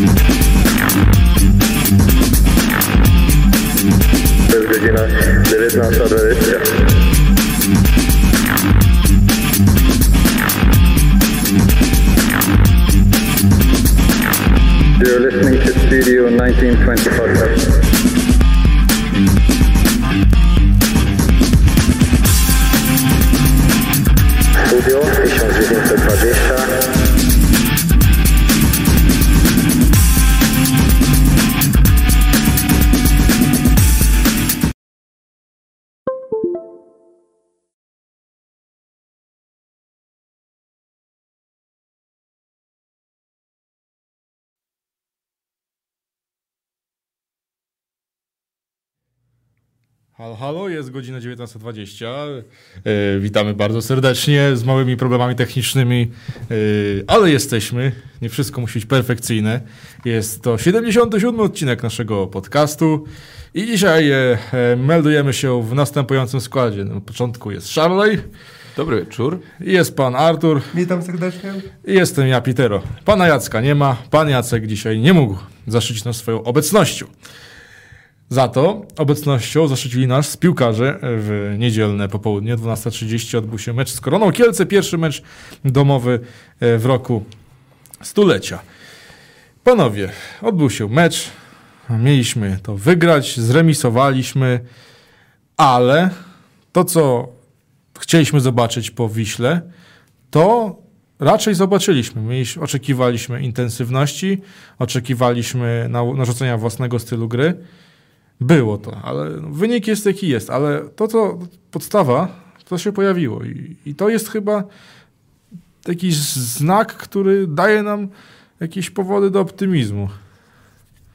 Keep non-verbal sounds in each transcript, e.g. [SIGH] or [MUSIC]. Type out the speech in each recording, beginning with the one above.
To jest godzina 19.20. You're listening to Studio 1920 podcast. Studio Halo, halo, jest godzina 19.20. E, witamy bardzo serdecznie z małymi problemami technicznymi, e, ale jesteśmy. Nie wszystko musi być perfekcyjne. Jest to 77 odcinek naszego podcastu i dzisiaj e, e, meldujemy się w następującym składzie. Na początku jest Charley, Dobry wieczór. jest pan Artur Witam serdecznie. i jestem ja, Pitero. Pana Jacka nie ma. Pan Jacek dzisiaj nie mógł zaszycić nas swoją obecnością. Za to obecnością zaszczycili nas piłkarze w niedzielne popołudnie 12.30 odbył się mecz z Koroną Kielce, pierwszy mecz domowy e, w roku stulecia. Panowie, odbył się mecz, mieliśmy to wygrać, zremisowaliśmy, ale to, co chcieliśmy zobaczyć po Wiśle, to raczej zobaczyliśmy. Mieliśmy, oczekiwaliśmy intensywności, oczekiwaliśmy narzucenia własnego stylu gry. Było to, ale wynik jest jaki jest, ale to, co podstawa, to się pojawiło i, i to jest chyba jakiś znak, który daje nam jakieś powody do optymizmu.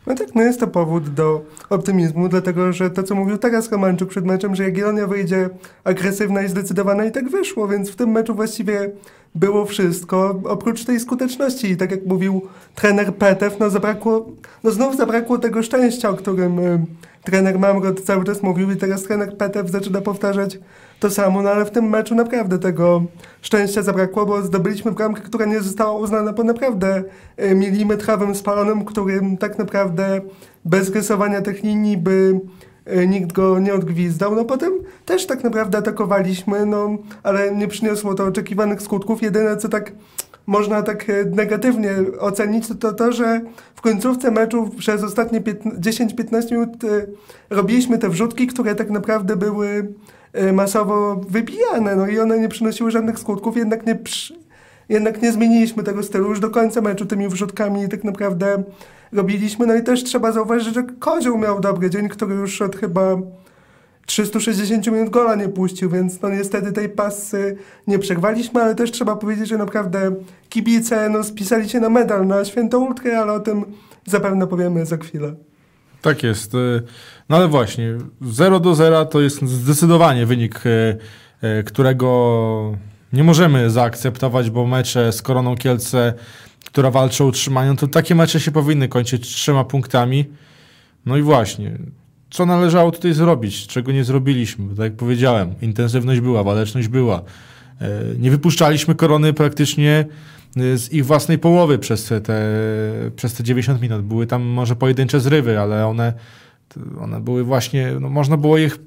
No tak, no jest to powód do optymizmu, dlatego że to, co mówił teraz Romanczuk przed meczem, że Jagiellonia wyjdzie agresywna i zdecydowana i tak wyszło, więc w tym meczu właściwie było wszystko, oprócz tej skuteczności. I tak jak mówił trener Petew, no zabrakło, no znów zabrakło tego szczęścia, o którym y, trener Mamrot cały czas mówił i teraz trener Petew zaczyna powtarzać to samo, no ale w tym meczu naprawdę tego szczęścia zabrakło, bo zdobyliśmy bramkę, która nie została uznana po naprawdę y, milimetrowym spalonym, którym tak naprawdę bez rysowania tych linii by y, nikt go nie odgwizdał. No potem też tak naprawdę atakowaliśmy, no ale nie przyniosło to oczekiwanych skutków. Jedyne co tak można tak e, negatywnie ocenić, to to, że w końcówce meczu przez ostatnie piętn- 10-15 minut e, robiliśmy te wrzutki, które tak naprawdę były e, masowo wybijane, no i one nie przynosiły żadnych skutków, jednak nie, przy, jednak nie zmieniliśmy tego stylu już do końca meczu tymi wrzutkami tak naprawdę robiliśmy, no i też trzeba zauważyć, że Kozioł miał dobry dzień, który już od chyba 360 minut gola nie puścił, więc no niestety tej pasy nie przerwaliśmy, ale też trzeba powiedzieć, że naprawdę kibice no, spisali się na medal na Święto Ultry, ale o tym zapewne powiemy za chwilę. Tak jest. y, No ale właśnie, 0 do 0 to jest zdecydowanie wynik, y, y, którego nie możemy zaakceptować, bo mecze z Koroną Kielce, która walczy o utrzymanie, to takie mecze się powinny kończyć trzema punktami. No i właśnie, co należało tutaj zrobić, czego nie zrobiliśmy? Tak jak powiedziałem, intensywność była, waleczność była. Nie wypuszczaliśmy korony praktycznie z ich własnej połowy przez te, przez te 90 minut. Były tam może pojedyncze zrywy, ale one, one były właśnie, no można było ich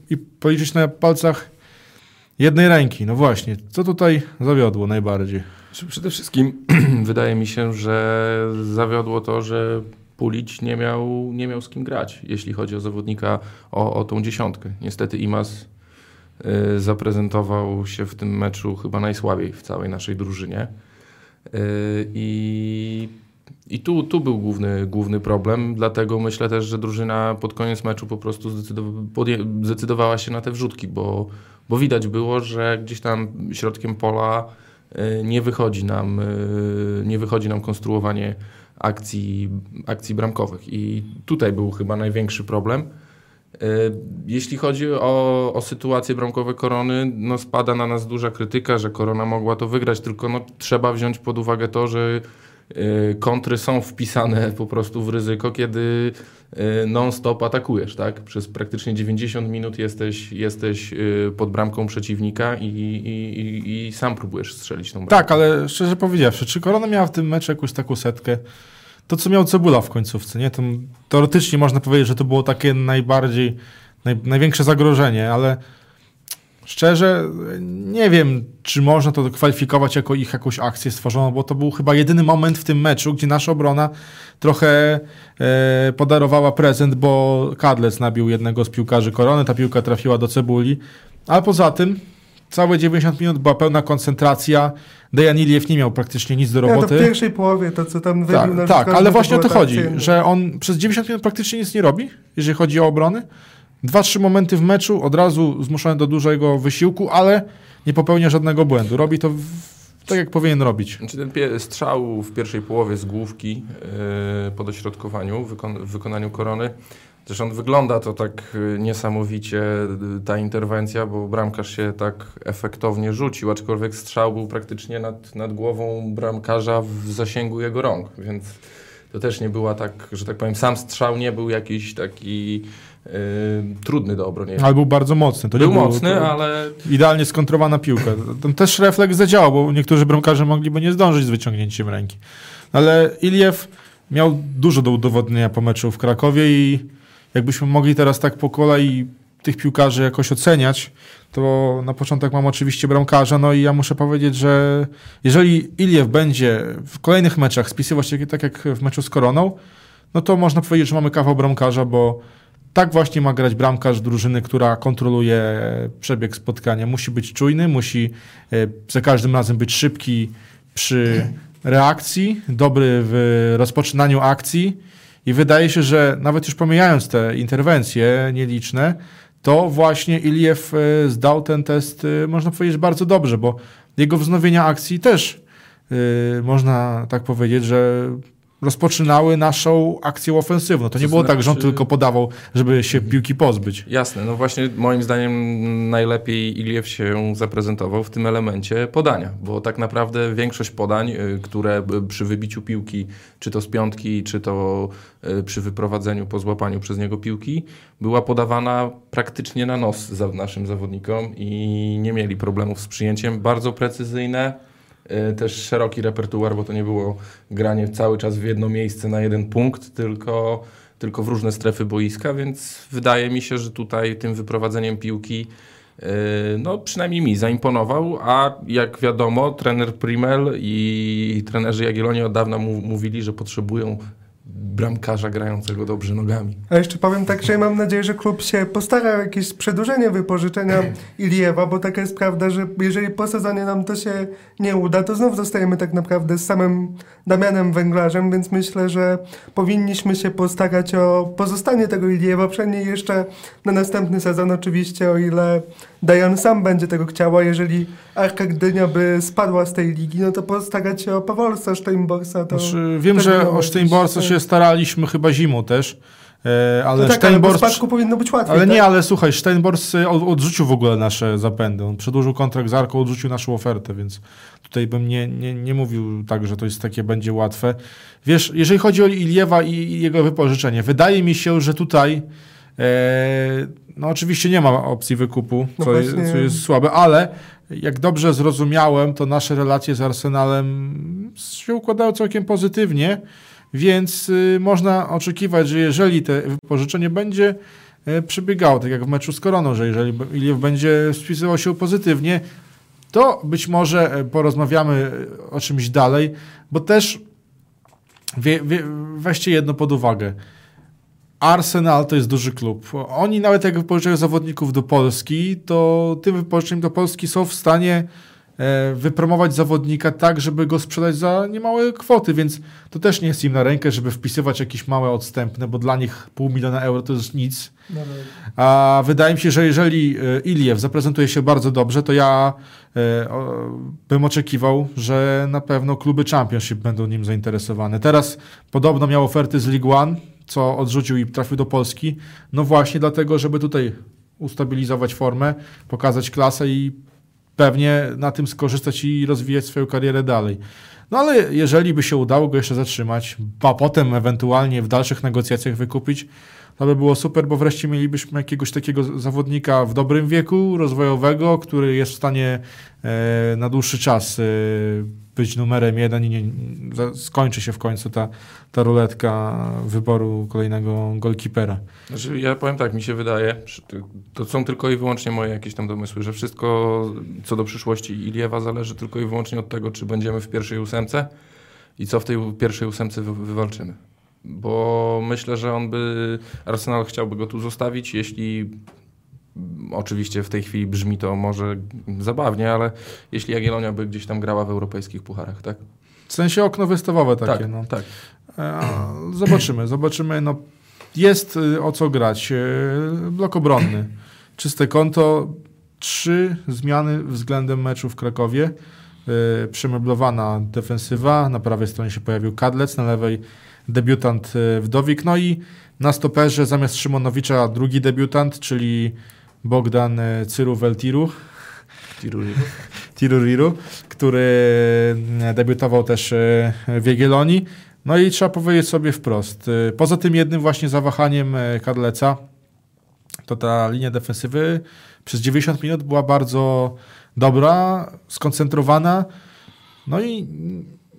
policzyć na palcach jednej ręki. No właśnie, co tutaj zawiodło najbardziej? Przede wszystkim [CLEARS THROAT] wydaje mi się, że zawiodło to, że Pulić nie miał, nie miał z kim grać, jeśli chodzi o zawodnika, o, o tą dziesiątkę. Niestety Imas y, zaprezentował się w tym meczu chyba najsłabiej w całej naszej drużynie. Y, I, i tu, tu był główny, główny problem, dlatego myślę też, że drużyna pod koniec meczu po prostu zdecydowała się na te wrzutki, bo, bo widać było, że gdzieś tam środkiem pola y, nie wychodzi nam, y, nie wychodzi nam konstruowanie akcji, akcji bramkowych. I tutaj był chyba największy problem. Y, Jeśli chodzi o, o sytuację bramkowe Korony, no spada na nas duża krytyka, że Korona mogła to wygrać, tylko no, trzeba wziąć pod uwagę to, że y, kontry są wpisane po prostu w ryzyko, kiedy y, non-stop atakujesz, tak? Przez praktycznie 90 minut jesteś, jesteś pod bramką przeciwnika i, i, i, i sam próbujesz strzelić tą bramkę. Tak, ale szczerze powiedziawszy, czy Korona miała w tym meczu jakąś taką setkę? To, co miał Cebula w końcówce, nie? To, teoretycznie można powiedzieć, że to było takie najbardziej, naj, największe zagrożenie, ale szczerze nie wiem, czy można to kwalifikować jako ich jakąś akcję stworzoną, bo to był chyba jedyny moment w tym meczu, gdzie nasza obrona trochę e, podarowała prezent, bo Kadlec nabił jednego z piłkarzy korony, ta piłka trafiła do Cebuli, ale poza tym całe 90 minut była pełna koncentracja. Dejan Iliew nie miał praktycznie nic do Ja to roboty. w pierwszej połowie, to co tam wybił na Tak, tak Żukorze, ale właśnie o to chodzi, atrakcyjne. że on przez 90 minut praktycznie nic nie robi, jeżeli chodzi o obrony. Dwa, trzy momenty w meczu, od razu zmuszony do dużego wysiłku, ale nie popełnia żadnego błędu. Robi to w, tak, jak powinien robić. Znaczy ten strzał w pierwszej połowie z główki yy, po dośrodkowaniu, wykon- w wykonaniu korony. On wygląda to tak yy, niesamowicie, yy, ta interwencja, bo bramkarz się tak efektownie rzucił, aczkolwiek strzał był praktycznie nad, nad głową bramkarza w zasięgu jego rąk, więc to też nie była tak, że tak powiem, sam strzał nie był jakiś taki yy, trudny do obronienia. Ale był bardzo mocny. To Był było- mocny, to ale Idealnie skontrowana piłka. Ten też refleks zadziałał, bo niektórzy bramkarze mogliby nie zdążyć z wyciągnięciem ręki. Ale Iliew miał dużo do udowodnienia po meczu w Krakowie i jakbyśmy mogli teraz tak po kolei tych piłkarzy jakoś oceniać, to na początek mam oczywiście bramkarza, no i ja muszę powiedzieć, że jeżeli Iliew będzie w kolejnych meczach spisywać się tak jak w meczu z Koroną, no to można powiedzieć, że mamy kawał bramkarza, bo tak właśnie ma grać bramkarz drużyny, która kontroluje przebieg spotkania. Musi być czujny, musi e, za każdym razem być szybki przy reakcji, dobry w rozpoczynaniu akcji i wydaje się, że nawet już pomijając te interwencje nieliczne, to właśnie Iliew e, zdał ten test, e, można powiedzieć, bardzo dobrze, bo jego wznowienia akcji też e, można tak powiedzieć, że rozpoczynały naszą akcję ofensywną. To nie To było tak, że on znaczy- tylko podawał, żeby się piłki pozbyć. Jasne, no właśnie moim zdaniem najlepiej Iliew się zaprezentował w tym elemencie podania, bo tak naprawdę większość podań, y, które przy wybiciu piłki, czy to z piątki, czy to y, przy wyprowadzeniu po złapaniu przez niego piłki, była podawana praktycznie na nos za naszym zawodnikom i nie mieli problemów z przyjęciem. Bardzo precyzyjne, też szeroki repertuar, bo to nie było granie cały czas w jedno miejsce na jeden punkt, tylko tylko w różne strefy boiska, więc wydaje mi się, że tutaj tym wyprowadzeniem piłki yy, no przynajmniej mi zaimponował, a jak wiadomo trener Primel i trenerzy Jagiellonii od dawna mówili, że potrzebują bramkarza grającego dobrze nogami. A jeszcze powiem tak, że mam nadzieję, że klub się postara o jakieś przedłużenie wypożyczenia [CLEARS THROAT] Iliewa, bo taka jest prawda, że jeżeli po sezonie nam to się nie uda, to znów zostajemy tak naprawdę z samym Damianem Węglarzem, więc myślę, że powinniśmy się postarać o pozostanie tego Iliewa, przynajmniej jeszcze na następny sezon oczywiście, o ile Dajan sam będzie tego chciał, a jeżeli Arka Gdynia by spadła z tej ligi, no to postarać się o Pawolca, Steinborsa, to... Znaczy, wiem, że o Steinborsa się staraliśmy chyba zimą też, e, ale no tak, ale Steinbors... spadku powinno być łatwiej. Ale tak? nie, ale słuchaj, Steinbors od- odrzucił w ogóle nasze zapędy. On przedłużył kontrakt z Arką, odrzucił naszą ofertę, więc tutaj bym nie, nie, nie mówił tak, że to jest takie będzie łatwe. Wiesz, jeżeli chodzi o Iliewa i i jego wypożyczenie, wydaje mi się, że tutaj e, no oczywiście nie ma opcji wykupu, No co, właśnie. co jest słabe, ale jak dobrze zrozumiałem, to nasze relacje z Arsenalem się układają całkiem pozytywnie, więc y, można oczekiwać, że jeżeli te wypożyczenie będzie e, przebiegało, tak jak w meczu z Koroną, że jeżeli Iliew będzie spisywał się pozytywnie, to być może e, porozmawiamy e, o czymś dalej, bo też wie, wie, weźcie jedno pod uwagę. Arsenal to jest duży klub. Oni nawet jak wypożyczają zawodników do Polski, to tym wypożyczeniem do Polski są w stanie e, wypromować zawodnika tak, żeby go sprzedać za niemałe kwoty, więc to też nie jest im na rękę, żeby wpisywać jakieś małe odstępne, bo dla nich pół miliona euro to jest nic. A wydaje mi się, że jeżeli e, Iliew zaprezentuje się bardzo dobrze, to ja e, bym oczekiwał, że na pewno kluby Championship będą nim zainteresowane. Teraz podobno miał oferty z League One, co odrzucił i trafił do Polski. No właśnie dlatego, żeby tutaj ustabilizować formę, pokazać klasę i pewnie na tym skorzystać i rozwijać swoją karierę dalej. No ale jeżeli by się udało go jeszcze zatrzymać, a potem ewentualnie w dalszych negocjacjach wykupić, To by było super, bo wreszcie mielibyśmy jakiegoś takiego zawodnika w dobrym wieku, rozwojowego, który jest w stanie e, na dłuższy czas e, być numerem jeden i nie, skończy się w końcu ta, ta ruletka wyboru kolejnego golkipera. Znaczy, ja powiem tak, mi się wydaje, to są tylko i wyłącznie moje jakieś tam domysły, że wszystko co do przyszłości Iliewa zależy tylko i wyłącznie od tego, czy będziemy w pierwszej ósemce i co w tej pierwszej ósemce wy, wywalczymy. Bo myślę, że on by, Arsenal chciałby go tu zostawić, jeśli mm, oczywiście w tej chwili brzmi to może zabawnie, ale jeśli Jagiellonia by gdzieś tam grała w europejskich pucharach, tak? W sensie okno wystawowe takie. tak, no. tak. E, Zobaczymy, zobaczymy. No, jest y, o co grać. E, Blok obronny. Czyste konto. Trzy zmiany względem meczu w Krakowie. E, Przemeblowana defensywa. Na prawej stronie się pojawił Kadlec, na lewej debiutant e, Wdowik. No i na stoperze zamiast Szymonowicza drugi debiutant, czyli Bogdan e, Cyru-Weltiru. Tiruriru. [LAUGHS] Tiruriru, który e, debiutował też w Jagiellonii. No i trzeba powiedzieć sobie wprost. Poza tym jednym właśnie zawahaniem Kadleca, to ta linia defensywy przez 90 minut była bardzo dobra, skoncentrowana. No i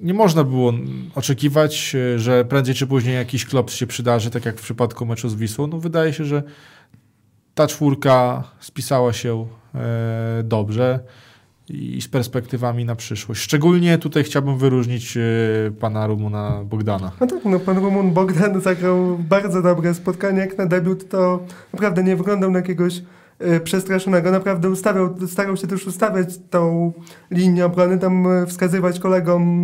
nie można było oczekiwać, e, że prędzej czy później jakiś klops się przydarzy, tak jak w przypadku meczu z Wisłą. No wydaje się, że ta czwórka spisała się e, dobrze i z perspektywami na przyszłość. Szczególnie tutaj chciałbym wyróżnić e, pana Rumuna Bogdana. No tak, no pan Rumun Bogdan zagrał bardzo dobre spotkanie. Jak na debiut to naprawdę nie wyglądał na jakiegoś przestraszonego. Naprawdę ustawiał, starał się też ustawiać tą linię obrony, tam e, wskazywać kolegom,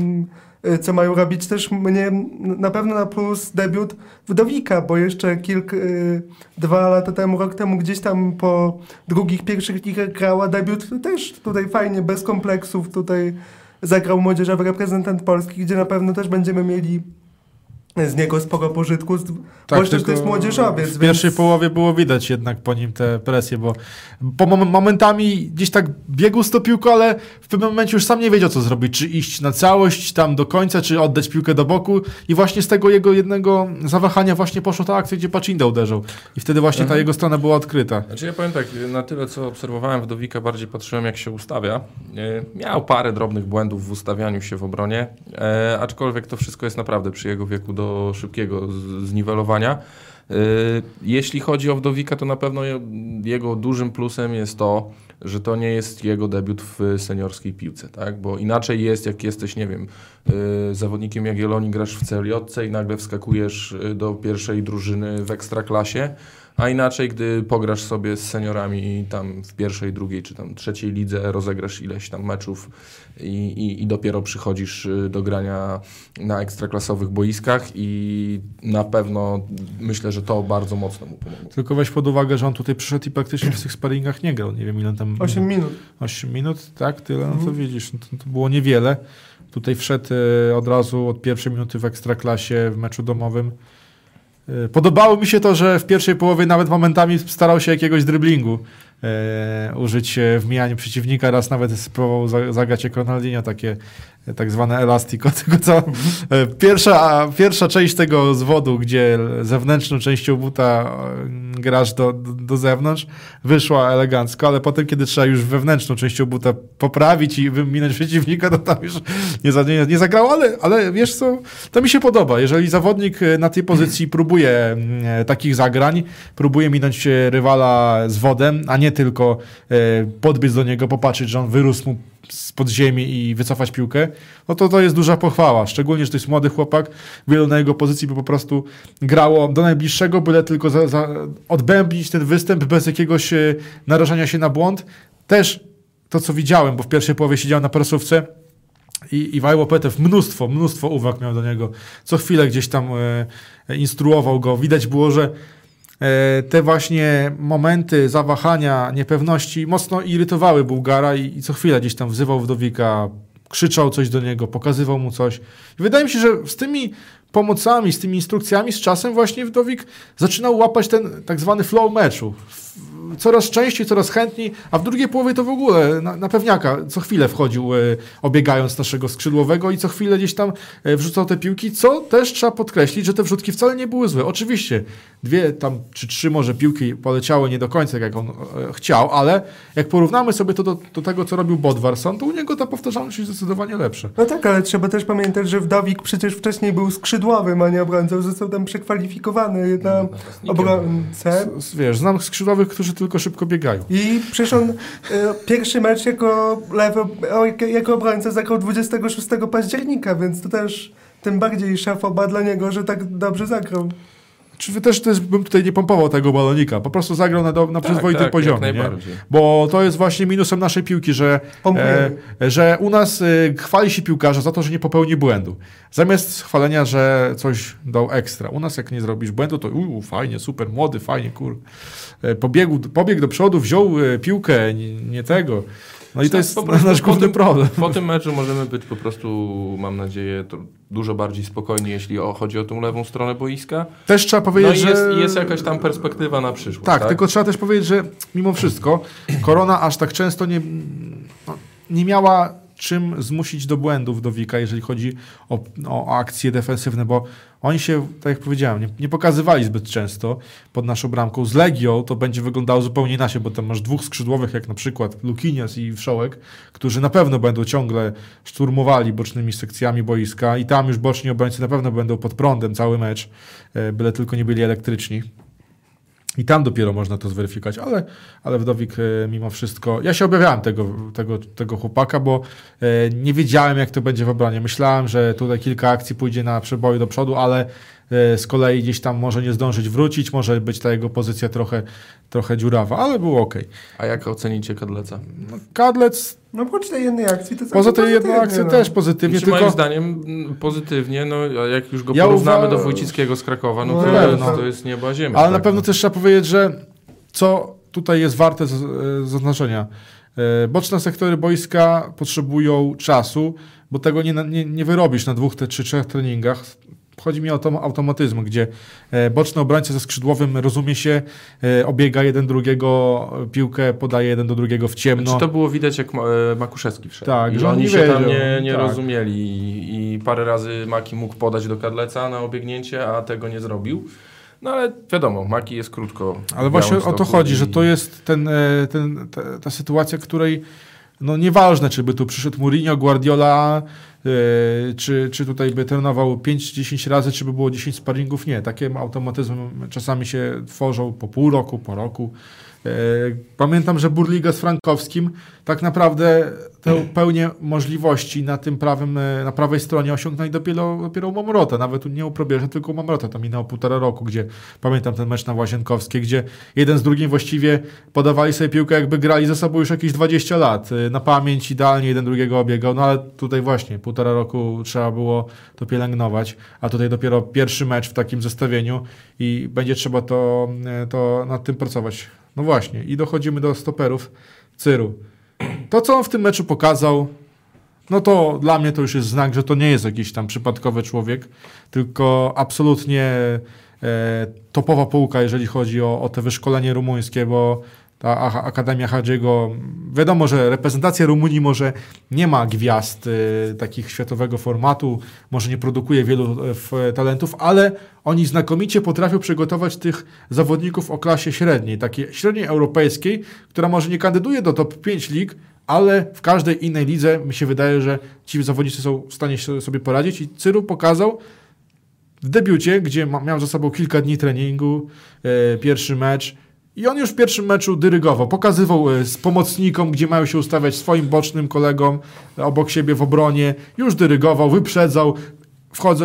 e, co mają robić. Też mnie na pewno na plus debiut Wdowika, bo jeszcze kilka, e, dwa lata temu, rok temu gdzieś tam po drugich, pierwszych ligach grała debiut też tutaj fajnie, bez kompleksów tutaj zagrał młodzieżowy reprezentant Polski, gdzie na pewno też będziemy mieli z niego sporo pożytku, z- bo to jest młodzieżowiec. W pierwszej więc- połowie było widać jednak po nim te presje, bo po mom- momentami gdzieś tak biegł z tą piłką, ale w pewnym momencie już sam nie wiedział, co zrobić. Czy iść na całość tam do końca, czy oddać piłkę do boku. I właśnie z tego jego jednego zawahania właśnie poszła ta akcja, gdzie Pacinda uderzył. I wtedy właśnie ta Mhm. jego strona była odkryta. Znaczy ja powiem tak, na tyle co obserwowałem Wdowika, bardziej patrzyłem jak się ustawia. E, Miał parę drobnych błędów w ustawianiu się w obronie, e, aczkolwiek to wszystko jest naprawdę przy jego wieku do szybkiego z- zniwelowania. E, Jeśli chodzi o Wdowika, to na pewno je- jego dużym plusem jest to, że to nie jest jego debiut w seniorskiej piłce, tak? Bo inaczej jest, jak jesteś, nie wiem, e, zawodnikiem Jagiellonii, grasz w CLJ i nagle wskakujesz e, do pierwszej drużyny w ekstraklasie, a inaczej, gdy pograsz sobie z seniorami tam w pierwszej, drugiej czy tam trzeciej lidze, rozegrasz ileś tam meczów i, i, i dopiero przychodzisz y, do grania na ekstraklasowych boiskach i na pewno myślę, że to bardzo mocno mu pomogło. Tylko weź pod uwagę, że on tutaj przyszedł i praktycznie w tych sparingach nie grał. Nie wiem ile tam... 8 minut. 8 minut, tak? Tyle, no to Mhm. widzisz, no to, to było niewiele. Tutaj wszedł e, od razu od pierwszej minuty w Ekstraklasie w meczu domowym. Podobało mi się to, że w pierwszej połowie nawet momentami starał się jakiegoś dryblingu użyć e, w mijaniu przeciwnika. Raz nawet spróbował za- zagrać jak Ronaldinho, takie e, tak zwane elastiko. [LAUGHS] Tylko co, e, pierwsza, pierwsza część tego zwodu, gdzie zewnętrzną częścią buta grasz do, do, zewnątrz, wyszła elegancko, ale potem, kiedy trzeba już wewnętrzną częścią buta poprawić i wyminąć przeciwnika, to tam już nie, nie, nie zagrało, ale, ale wiesz co, to mi się podoba. Jeżeli zawodnik na tej pozycji próbuje mm, takich zagrań, próbuje minąć rywala z wodem, a nie tylko e, podbiec do niego, popatrzeć, że on wyrósł mu z podziemi i wycofać piłkę, no to to jest duża pochwała. Szczególnie, że to jest młody chłopak. Wielu na jego pozycji by po prostu grało do najbliższego, byle tylko za, za ten występ bez jakiegoś e, narażania się na błąd. Też to, co widziałem, bo w pierwszej połowie siedział na prasówce i Iwajło Petew mnóstwo, mnóstwo uwag miał do niego. Co chwilę gdzieś tam e, instruował go. Widać było, że te właśnie momenty zawahania, niepewności mocno irytowały Bułgara i, i co chwilę gdzieś tam wzywał Wdowika, krzyczał coś do niego, pokazywał mu coś. I wydaje mi się, że z tymi pomocami, z tymi instrukcjami, z czasem właśnie Wdowik zaczynał łapać ten tak zwany flow meczu. Coraz częściej, coraz chętniej, a w drugiej połowie to w ogóle na, na pewniaka co chwilę wchodził e, obiegając naszego skrzydłowego i co chwilę gdzieś tam e, wrzucał te piłki, co też trzeba podkreślić, że te wrzutki wcale nie były złe. Oczywiście dwie tam czy trzy może piłki poleciały nie do końca jak on e, chciał, ale jak porównamy sobie to do, do tego, co robił Bodwarson, to u niego ta powtarzalność jest zdecydowanie lepsza. No tak, ale trzeba też pamiętać, że Wdowik przecież wcześniej był skrzydłowym, a nie obrońcą. Został tam przekwalifikowany na obrońcę. S- Wiesz, znam skrzydłowych, którzy tylko szybko biegają. I przecież on pierwszy mecz jako lewy, jako obrońca zagrał 26 października, więc to też tym bardziej szafoba dla niego, że tak dobrze zagrał. Czy wy też też bym tutaj nie pompował tego balonika? Po prostu zagrał na, do, na przyzwoitym tak, poziomie. Bo to jest właśnie minusem naszej piłki, że, e, że u nas e, chwali się piłkarza za to, że nie popełni błędu. Zamiast chwalenia, że coś dał ekstra. U nas jak nie zrobisz błędu, to uu, fajnie, super, młody, fajnie, kur. E, Pobiegł, pobiegł do przodu, wziął e, piłkę, nie, nie tego. No i to jest Po prostu nasz po główny tym- problem. Po tym meczu możemy być po prostu, mam nadzieję, dużo bardziej spokojni, jeśli o, chodzi o tą lewą stronę boiska. Też trzeba No powiedzieć, i jest, że... jest jakaś tam perspektywa na przyszłość. Tak, tylko trzeba też powiedzieć, że mimo wszystko korona aż tak często nie, no, nie miała czym zmusić do błędów Dowika, jeżeli chodzi o, o akcje defensywne, bo oni się, tak jak powiedziałem, nie, nie pokazywali zbyt często pod naszą bramką. Z Legią to będzie wyglądało zupełnie inaczej, bo tam masz dwóch skrzydłowych, jak na przykład Lukinias i Wszołek, którzy na pewno będą ciągle szturmowali bocznymi sekcjami boiska i tam już boczni obrońcy na pewno będą pod prądem cały mecz, e, byle tylko nie byli elektryczni. I tam dopiero można to zweryfikować, ale, ale Wdowik e, mimo wszystko. Ja się obawiałem tego, tego, tego chłopaka, bo e, nie wiedziałem, jak to będzie w obronie. Myślałem, że tutaj kilka akcji pójdzie na przeboju do przodu, ale e, z kolei gdzieś tam może nie zdążyć wrócić, może być ta jego pozycja trochę, trochę dziurawa, ale było ok. A jak ocenicie Kadleca? No, Kadlec No oprócz tej jednej akcji to poza tej jedną akcją no. też pozytywnie, Znaczy, tylko Moim zdaniem mm, pozytywnie, no jak już go Ja porównamy uwa- do Wójcickiego z Krakowa, no No to, na jest, to jest nieba ziemia. Ale na tak, pewno no. też trzeba powiedzieć, że co tutaj jest warte zaznaczenia. E, Boczne sektory boiska potrzebują czasu, bo tego nie, na- nie, nie wyrobisz na dwóch te, czy trzech treningach. Chodzi mi o to automatyzm, gdzie e, boczny obrońca ze skrzydłowym rozumie się, e, obiega jeden drugiego, piłkę podaje jeden do drugiego w ciemno. Czy to było widać, jak e, Makuszewski wszedł? Tak, że on oni się tam nie, nie Tak. rozumieli i, parę razy Maki mógł podać do Kadleca na obiegnięcie, a tego nie zrobił. No ale wiadomo, Maki jest krótko. Ale właśnie o to chodzi, i- że to jest ten, ten, ta, ta sytuacja, której no nieważne, czy by tu przyszedł Mourinho, Guardiola, e, czy, czy tutaj by trenował 5-10 razy, czy by było 10 sparingów. Nie, takie automatyzmy czasami się tworzą po pół roku, po roku. E, Pamiętam, że Burliga z Frankowskim tak naprawdę tę pełnię możliwości na tym prawym, e, na prawej stronie osiągnęli dopiero, dopiero Mamrota. Nawet nie u Probierza, tylko u Mamrota. To minęło półtora roku, gdzie pamiętam ten mecz na Łazienkowskiej, gdzie jeden z drugim właściwie podawali sobie piłkę, jakby grali ze sobą już jakieś 20 lat. E, Na pamięć idealnie jeden drugiego obiegał. No ale tutaj właśnie półtora roku trzeba było to pielęgnować, a tutaj dopiero pierwszy mecz w takim zestawieniu i będzie trzeba to, to nad tym pracować. No właśnie, i dochodzimy do stoperów. Cyru. To, co on w tym meczu pokazał, no to dla mnie to już jest znak, że to nie jest jakiś tam przypadkowy człowiek, tylko absolutnie e, topowa półka, jeżeli chodzi o, o te wyszkolenie rumuńskie, bo ta Akademia Hadziego, wiadomo, że reprezentacja Rumunii może nie ma gwiazd e, takich światowego formatu, może nie produkuje wielu f, talentów, ale oni znakomicie potrafią przygotować tych zawodników o klasie średniej, takiej średniej europejskiej, która może nie kandyduje do top 5 lig, ale w każdej innej lidze mi się wydaje, że ci zawodnicy są w stanie sobie poradzić. I Cyru pokazał w debiucie, gdzie miał za sobą kilka dni treningu, e, pierwszy mecz i on już w pierwszym meczu dyrygował, pokazywał e, z pomocnikom, gdzie mają się ustawiać swoim bocznym kolegom obok siebie w obronie, już dyrygował, wyprzedzał,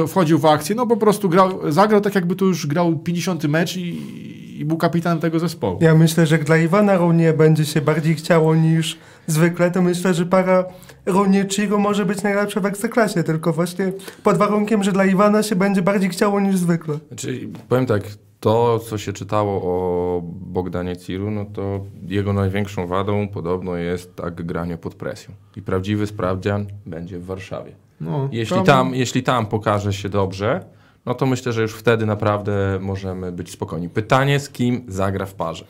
wchodził w akcję, no po prostu grał, zagrał tak jakby tu już grał 50 mecz i, i był kapitanem tego zespołu. Ja myślę, że dla Iwana Runie będzie się bardziej chciało niż zwykle, to myślę, że para Runieciego może być najlepsza w Ekstraklasie, tylko właśnie pod warunkiem, że dla Iwana się będzie bardziej chciało niż zwykle. Znaczy, powiem tak, to co się czytało o Bogdanie Ciru, no to jego największą wadą podobno jest tak granie pod presją. I prawdziwy sprawdzian będzie w Warszawie. No, Jeśli tam, jeśli tam pokaże się dobrze, no to myślę, że już wtedy naprawdę możemy być spokojni. Pytanie, z kim zagra w parze.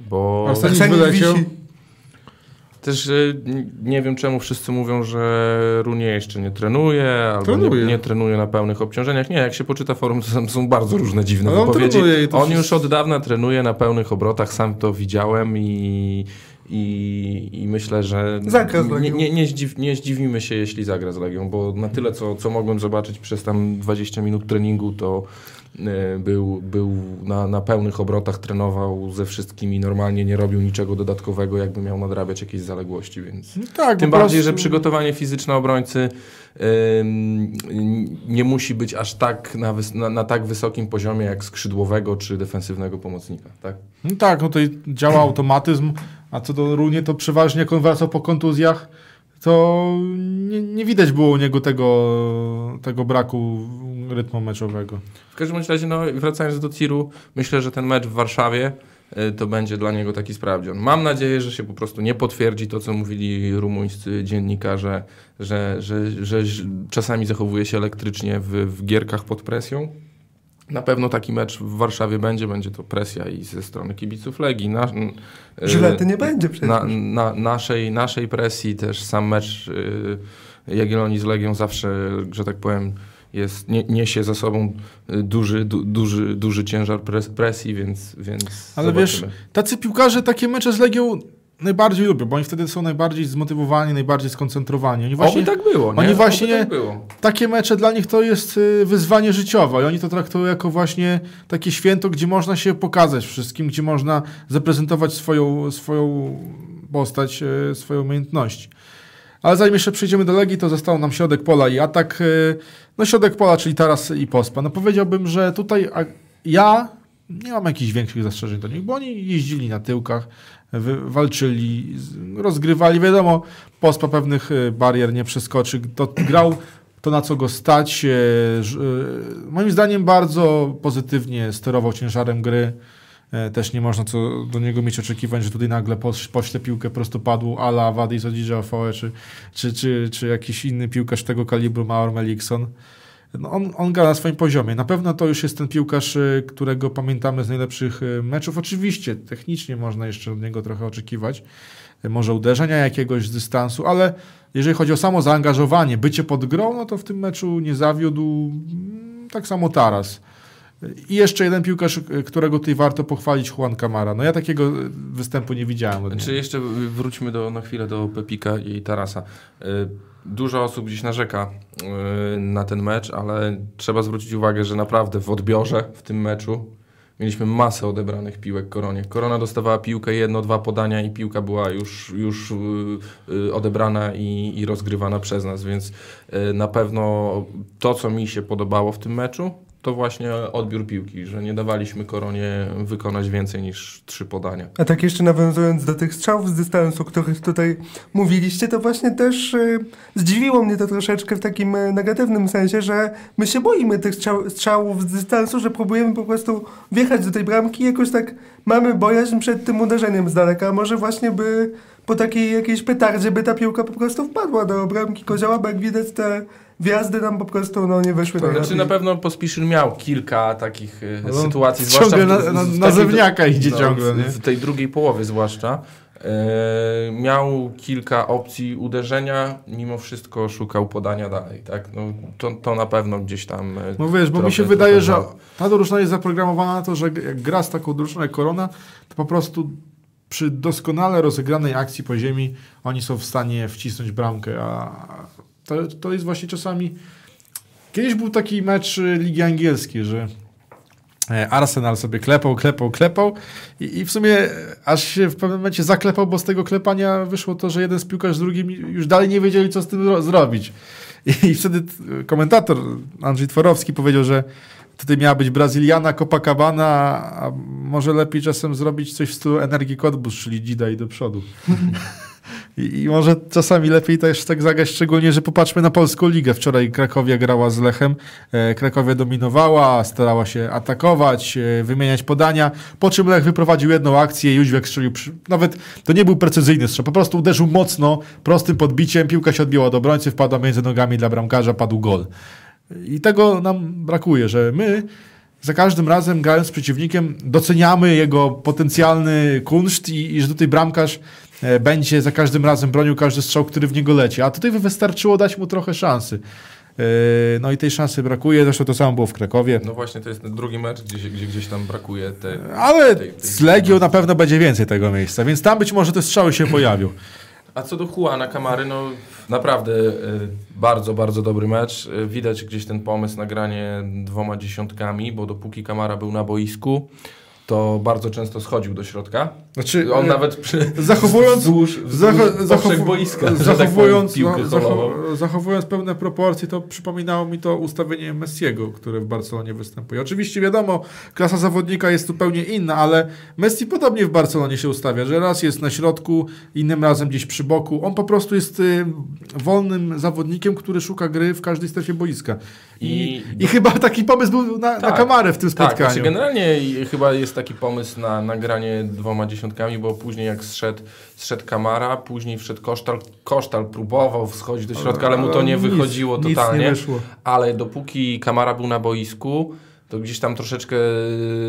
Bo Arsenik Arsenik wyleciał. Też y, nie wiem czemu wszyscy mówią, że Runie jeszcze nie trenuje, albo Trenuje. nie, nie trenuje na pełnych obciążeniach. Nie, jak się poczyta forum, to tam są bardzo różne dziwne on wypowiedzi. On wszyscy- już od dawna trenuje na pełnych obrotach, sam to widziałem i, i, i myślę, że nie, nie, nie, zdziw, nie zdziwimy się, jeśli zagra z Legią, bo na tyle, co, co mogłem zobaczyć przez tam 20 minut treningu, to był, był na, na pełnych obrotach, trenował ze wszystkimi normalnie, nie robił niczego dodatkowego, jakby miał nadrabiać jakieś zaległości, więc... No tak, Tym bardziej, prostu- że przygotowanie fizyczne obrońcy ym, nie musi być aż tak na, na, na tak wysokim poziomie jak skrzydłowego czy defensywnego pomocnika. Tak? No tak, no tutaj działa automatyzm, a co do Runie, to przeważnie jak on wracał po kontuzjach, to nie, nie widać było u niego tego, tego braku rytmu meczowego. W każdym razie, no, wracając do tiru, myślę, że ten mecz w Warszawie y, to będzie dla niego taki sprawdzian. Mam nadzieję, że się po prostu nie potwierdzi to, co mówili rumuńscy dziennikarze, że, że, że, że czasami zachowuje się elektrycznie w, w gierkach pod presją. Na pewno taki mecz w Warszawie będzie, będzie to presja i ze strony kibiców Legii. Na, y, Żylety nie będzie przecież. na, na naszej, naszej presji też sam mecz y, Jagiellonii z Legią zawsze, że tak powiem, jest, nie, niesie za sobą y, duży, du, duży, duży ciężar pres, presji, więc, więc Ale zobaczymy. wiesz, tacy piłkarze takie mecze z Legią najbardziej lubią, bo oni wtedy są najbardziej zmotywowani, najbardziej skoncentrowani. Oni właśnie, Oby tak było, nie? oni właśnie- tak było. Takie mecze dla nich to jest y, wyzwanie życiowe i oni to traktują jako właśnie takie święto, gdzie można się pokazać wszystkim, gdzie można zaprezentować swoją, swoją postać, y, swoje umiejętności. Ale zanim jeszcze przejdziemy do Legii, to został nam środek pola i atak. y, No środek pola, czyli Taras i Pospa. No powiedziałbym, że tutaj ja nie mam jakichś większych zastrzeżeń do nich, bo oni jeździli na tyłkach, walczyli, rozgrywali. Wiadomo, Pospa pewnych y, barier nie przeskoczy. To grał to, na co go stać. e, e, Moim zdaniem bardzo pozytywnie sterował ciężarem gry. E, Też nie można co do niego mieć oczekiwań, że tutaj nagle poś- pośle piłkę prostopadłu ala Wadis Odidja Ofoe, czy, czy, czy, czy jakiś inny piłkarz tego kalibru Maur Melikson. No on, on gra na swoim poziomie. Na pewno to już jest ten piłkarz, e, którego pamiętamy z najlepszych e, meczów. Oczywiście technicznie można jeszcze od niego trochę oczekiwać. Może uderzenia jakiegoś z dystansu, ale jeżeli chodzi o samo zaangażowanie, bycie pod grą, no to w tym meczu nie zawiódł mm, tak samo Taras. I jeszcze jeden piłkarz, e, którego tutaj warto pochwalić, Juan Camara. No ja takiego e, występu nie widziałem. Czy niego. jeszcze wróćmy do, na chwilę do Pepika i Tarasa. Y, Dużo osób gdzieś narzeka y, na ten mecz, ale trzeba zwrócić uwagę, że naprawdę w odbiorze w tym meczu mieliśmy masę odebranych piłek Koronie. Korona dostawała piłkę, jedno, dwa podania i piłka była już, już y, odebrana i, i rozgrywana przez nas, więc na pewno to, co mi się podobało w tym meczu, to właśnie odbiór piłki, że nie dawaliśmy Koronie wykonać więcej niż trzy podania. A tak jeszcze nawiązując do tych strzałów z dystansu, o których tutaj mówiliście, to właśnie też e, zdziwiło mnie to troszeczkę w takim e, negatywnym sensie, że my się boimy tych strzał, strzałów z dystansu, że próbujemy po prostu wjechać do tej bramki i jakoś tak mamy bojaźń przed tym uderzeniem z daleka. Może właśnie by po takiej jakiejś petardzie by ta piłka po prostu wpadła do bramki kozioła, bo jak widać te wjazdy nam po prostu no, nie wyszły Znaczy najlepiej. na pewno Pospiszyn miał kilka takich e, No, sytuacji, ciągle zwłaszcza w- na- na- na takiej- zawniaka idzie no, ciągle, nie? W tej drugiej połowie zwłaszcza. E, miał kilka opcji uderzenia, mimo wszystko szukał podania dalej, tak? No, to, to na pewno gdzieś tam... e, No wiesz, bo mi się wydaje, że ta drużyna jest zaprogramowana na to, że jak gra z taką drużyną jak Korona, to po prostu przy doskonale rozegranej akcji po ziemi oni są w stanie wcisnąć bramkę, a to, to jest właśnie czasami... Kiedyś był taki mecz Ligi Angielskiej, że Arsenal sobie klepał, klepał, klepał i, i w sumie e, aż się w pewnym momencie zaklepał, bo z tego klepania wyszło to, że jeden z piłkarzy z drugim już dalej nie wiedzieli, co z tym ro- zrobić. I, wtedy t- komentator Andrzej Tworowski powiedział, że tutaj miała być Brazyliana, Copacabana, a może lepiej czasem zrobić coś w stylu Energii Cottbus, czyli Dida i do przodu. [LAUGHS] I, I może czasami lepiej też tak zagrać, szczególnie, że popatrzmy na polską ligę. Wczoraj Krakowia grała z Lechem. E, Krakowia dominowała, starała się atakować, e, wymieniać podania, po czym Lech wyprowadził jedną akcję, Jóźwiak strzelił, przy... nawet to nie był precyzyjny strzał, po prostu uderzył mocno, prostym podbiciem, piłka się odbiła od obrońcy, wpadła między nogami dla bramkarza, padł gol. I tego nam brakuje, że my za każdym razem grając z przeciwnikiem doceniamy jego potencjalny kunszt i, i że tutaj bramkarz będzie za każdym razem bronił każdy strzał, który w niego leci. A tutaj wystarczyło dać mu trochę szansy. E, No i tej szansy brakuje, zresztą to samo było w Krakowie. No właśnie, to jest ten drugi mecz, gdzie, gdzie gdzieś tam brakuje tej... Ale tej- tej- z Legią na pewno będzie więcej tego miejsca, więc tam być może te strzały się pojawią. A co do Juana Kamary, no naprawdę e, bardzo, bardzo dobry mecz. E, Widać gdzieś ten pomysł na granie dwoma dziesiątkami, bo dopóki Kamara był na boisku, to bardzo często schodził do środka. Znaczy, On e, nawet przy, zachowując, wzdłuż, wzdłuż zacho- boiska, że tak zachowując, powiem, piłkę no, zachowując pewne proporcje, to przypominało mi to ustawienie Messiego, które w Barcelonie występuje. Oczywiście wiadomo, klasa zawodnika jest zupełnie inna, ale Messi podobnie w Barcelonie się ustawia, że raz jest na środku, innym razem gdzieś przy boku. On po prostu jest y, wolnym zawodnikiem, który szuka gry w każdej strefie boiska. I, I- i, chyba taki pomysł był na, na Tak. kamarę w tym Tak, spotkaniu. znaczy generalnie chyba jest taki pomysł na nagranie dwoma dziesiątkami, bo później jak zszedł, zszedł Kamara, później wszedł Kosztal. Kosztal próbował wschodzić do środka, ale mu to nie nic, wychodziło nic totalnie. nie wyszło. ale dopóki Kamara był na boisku, to gdzieś tam troszeczkę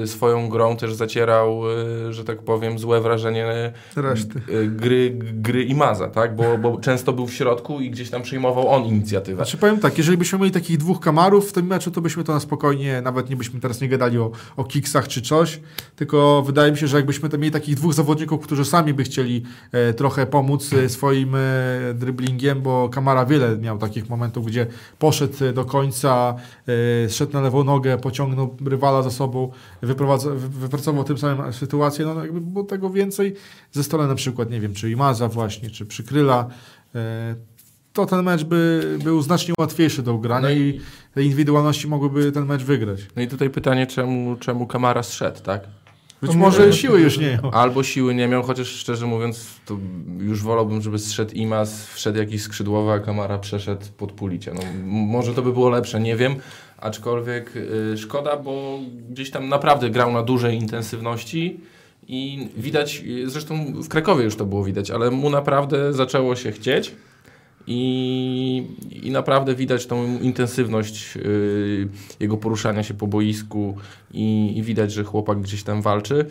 y, swoją grą też zacierał, y, że tak powiem, złe wrażenie Reszty. y, gry, gry Imaza, tak? Bo, bo często był w środku i gdzieś tam przejmował on inicjatywę. Znaczy powiem tak, jeżeli byśmy mieli takich dwóch kamarów w tym meczu, to byśmy to na spokojnie, nawet nie byśmy teraz nie gadali o, o kiksach czy coś, tylko wydaje mi się, że jakbyśmy mieli takich dwóch zawodników, którzy sami by chcieli e, trochę pomóc e, swoim e, dryblingiem, bo Kamara wiele miał takich momentów, gdzie poszedł e, do końca, e, szedł na lewą nogę, pociągnął rywala za sobą, wypracował tym samym sytuację, no jakby było tego więcej ze strony na przykład, nie wiem, czy Imaza właśnie, czy Przykryla, e, to ten mecz by był znacznie łatwiejszy do ugrania No i- i te indywidualności mogłyby ten mecz wygrać. No i tutaj pytanie, czemu, czemu Kamara zszedł, tak? Być No może siły już nie miał. Albo siły nie miał, chociaż szczerze mówiąc, to już wolałbym, żeby zszedł Imas, wszedł jakiś skrzydłowy, a Kamara przeszedł pod pulicie. No, może to by było lepsze, nie wiem. Aczkolwiek y, szkoda, bo gdzieś tam naprawdę grał na dużej intensywności i widać, y, zresztą w Krakowie już to było widać, ale mu naprawdę zaczęło się chcieć. I, I naprawdę widać tą intensywność y, jego poruszania się po boisku i, i widać, że chłopak gdzieś tam walczy.